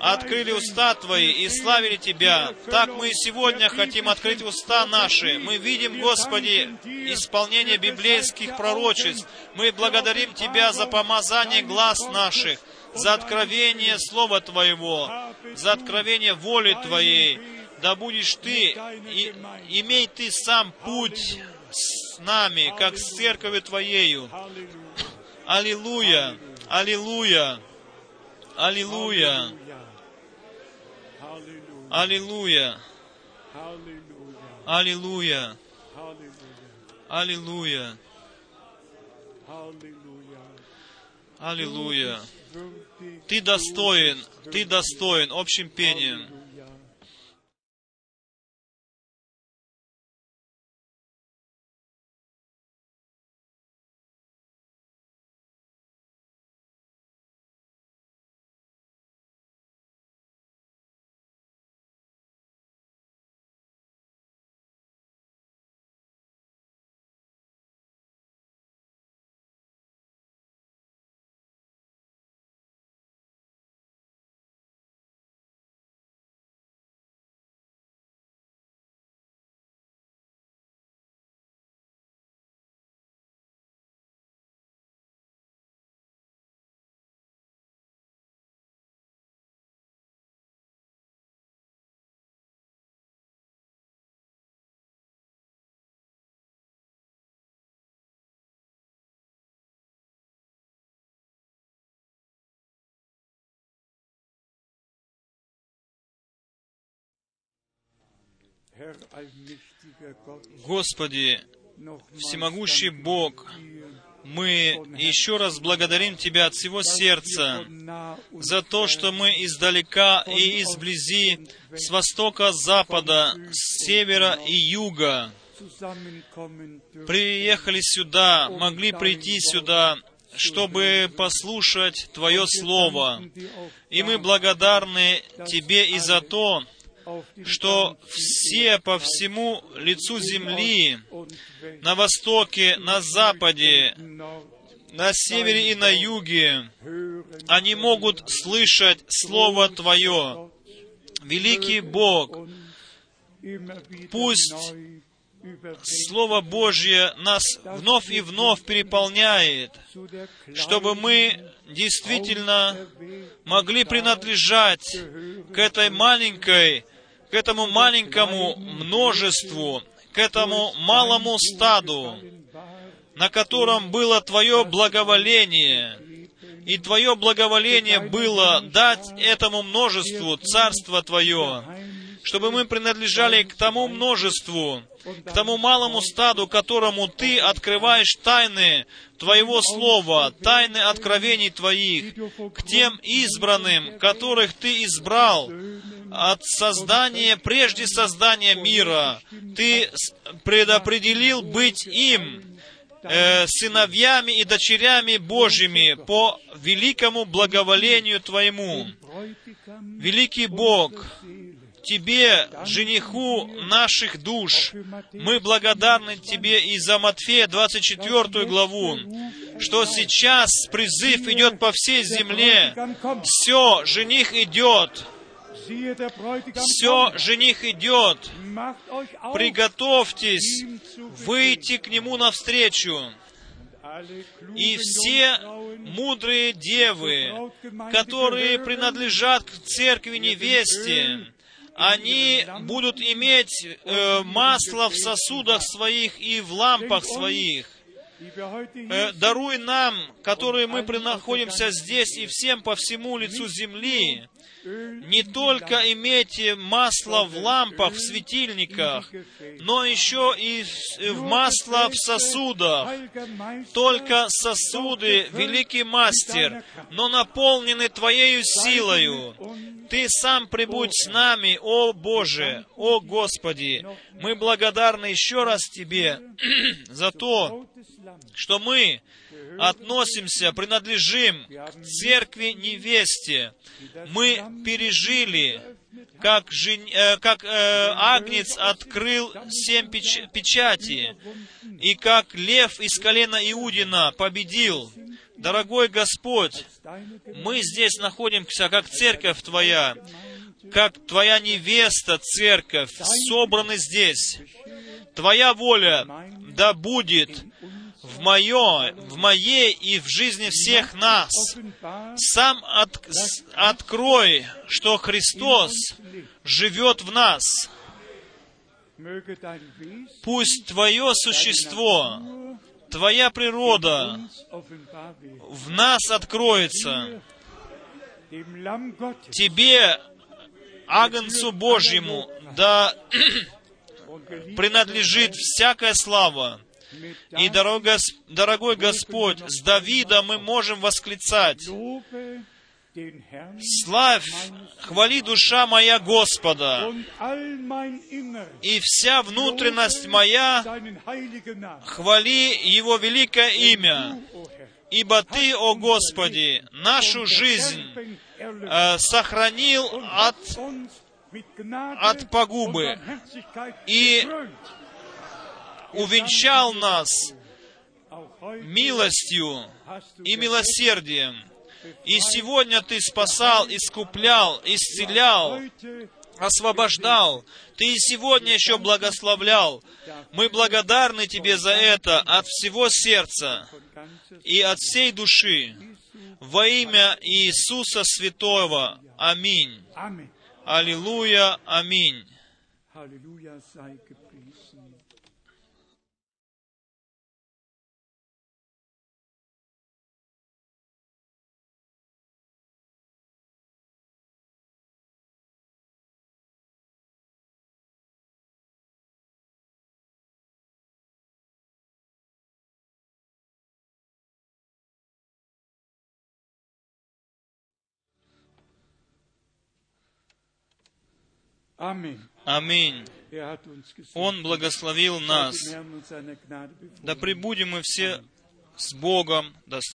[SPEAKER 1] открыли уста Твои и славили Тебя. Так мы и сегодня хотим открыть уста наши. Мы видим, Господи, исполнение библейских пророчеств. Мы благодарим Тебя за помазание глаз наших, за откровение Слова Твоего, за откровение воли Твоей. Да будешь Ты, и, имей Ты сам путь с нами, как с церковью Твоею. Аллилуйя! Аллилуйя! Аллилуйя! Аллилуйя! Аллилуйя! Аллилуйя! Аллилуйя! Ты достоин, Ты достоин общим пением. Господи, всемогущий Бог, мы еще раз благодарим Тебя от всего сердца за то, что мы издалека и изблизи, с востока, запада, с севера и юга приехали сюда, могли прийти сюда, чтобы послушать Твое Слово. И мы благодарны Тебе и за то, что все по всему лицу земли, на востоке, на западе, на севере и на юге, они могут слышать Слово Твое. Великий Бог, пусть Слово Божье нас вновь и вновь переполняет, чтобы мы действительно могли принадлежать к этой маленькой к этому маленькому множеству, к этому малому стаду, на котором было Твое благоволение, и Твое благоволение было дать этому множеству Царство Твое, чтобы мы принадлежали к тому множеству, к тому малому стаду, которому Ты открываешь тайны Твоего Слова, тайны откровений Твоих, к тем избранным, которых Ты избрал от создания, прежде создания мира. Ты предопределил быть им, э, сыновьями и дочерями Божьими по великому благоволению Твоему. Великий Бог, Тебе, жениху наших душ. Мы благодарны Тебе и за Матфея 24 главу, что сейчас призыв идет по всей земле. Все, жених идет. Все, жених идет. Приготовьтесь выйти к нему навстречу. И все мудрые девы, которые принадлежат к церкви невесте, они будут иметь э, масло в сосудах своих и в лампах своих. Э, даруй нам, которые мы находимся здесь и всем по всему лицу земли, не только иметь масло в лампах, в светильниках, но еще и в масло в сосудах. Только сосуды, великий мастер, но наполнены Твоею силою. Ты сам прибудь с нами, о Боже, о Господи. Мы благодарны еще раз Тебе <clears throat> за то, что мы относимся, принадлежим к церкви невесте. Мы пережили, как, жен... э, как э, Агнец открыл семь печ... печати, и как лев из колена Иудина победил. Дорогой Господь, мы здесь находимся как церковь Твоя, как Твоя невеста, церковь, собраны здесь. Твоя воля да будет в, мое, в моей и в жизни всех нас. Сам от- открой, что Христос живет в нас. Пусть Твое существо, Твоя природа в нас откроется. Тебе, Агнцу Божьему, да <clears throat> принадлежит всякая слава. И, дорогой Господь, с Давида мы можем восклицать, «Славь, хвали душа моя Господа, и вся внутренность моя хвали Его великое имя, ибо Ты, о Господи, нашу жизнь э, сохранил от от погубы и. Увенчал нас милостью и милосердием. И сегодня Ты спасал, искуплял, исцелял, освобождал. Ты и сегодня еще благословлял. Мы благодарны Тебе за это от всего сердца и от всей души. Во имя Иисуса Святого. Аминь. Аллилуйя. Аминь. Аминь.
[SPEAKER 3] Er.
[SPEAKER 1] Он благословил нас. Да пребудем мы все с Богом, да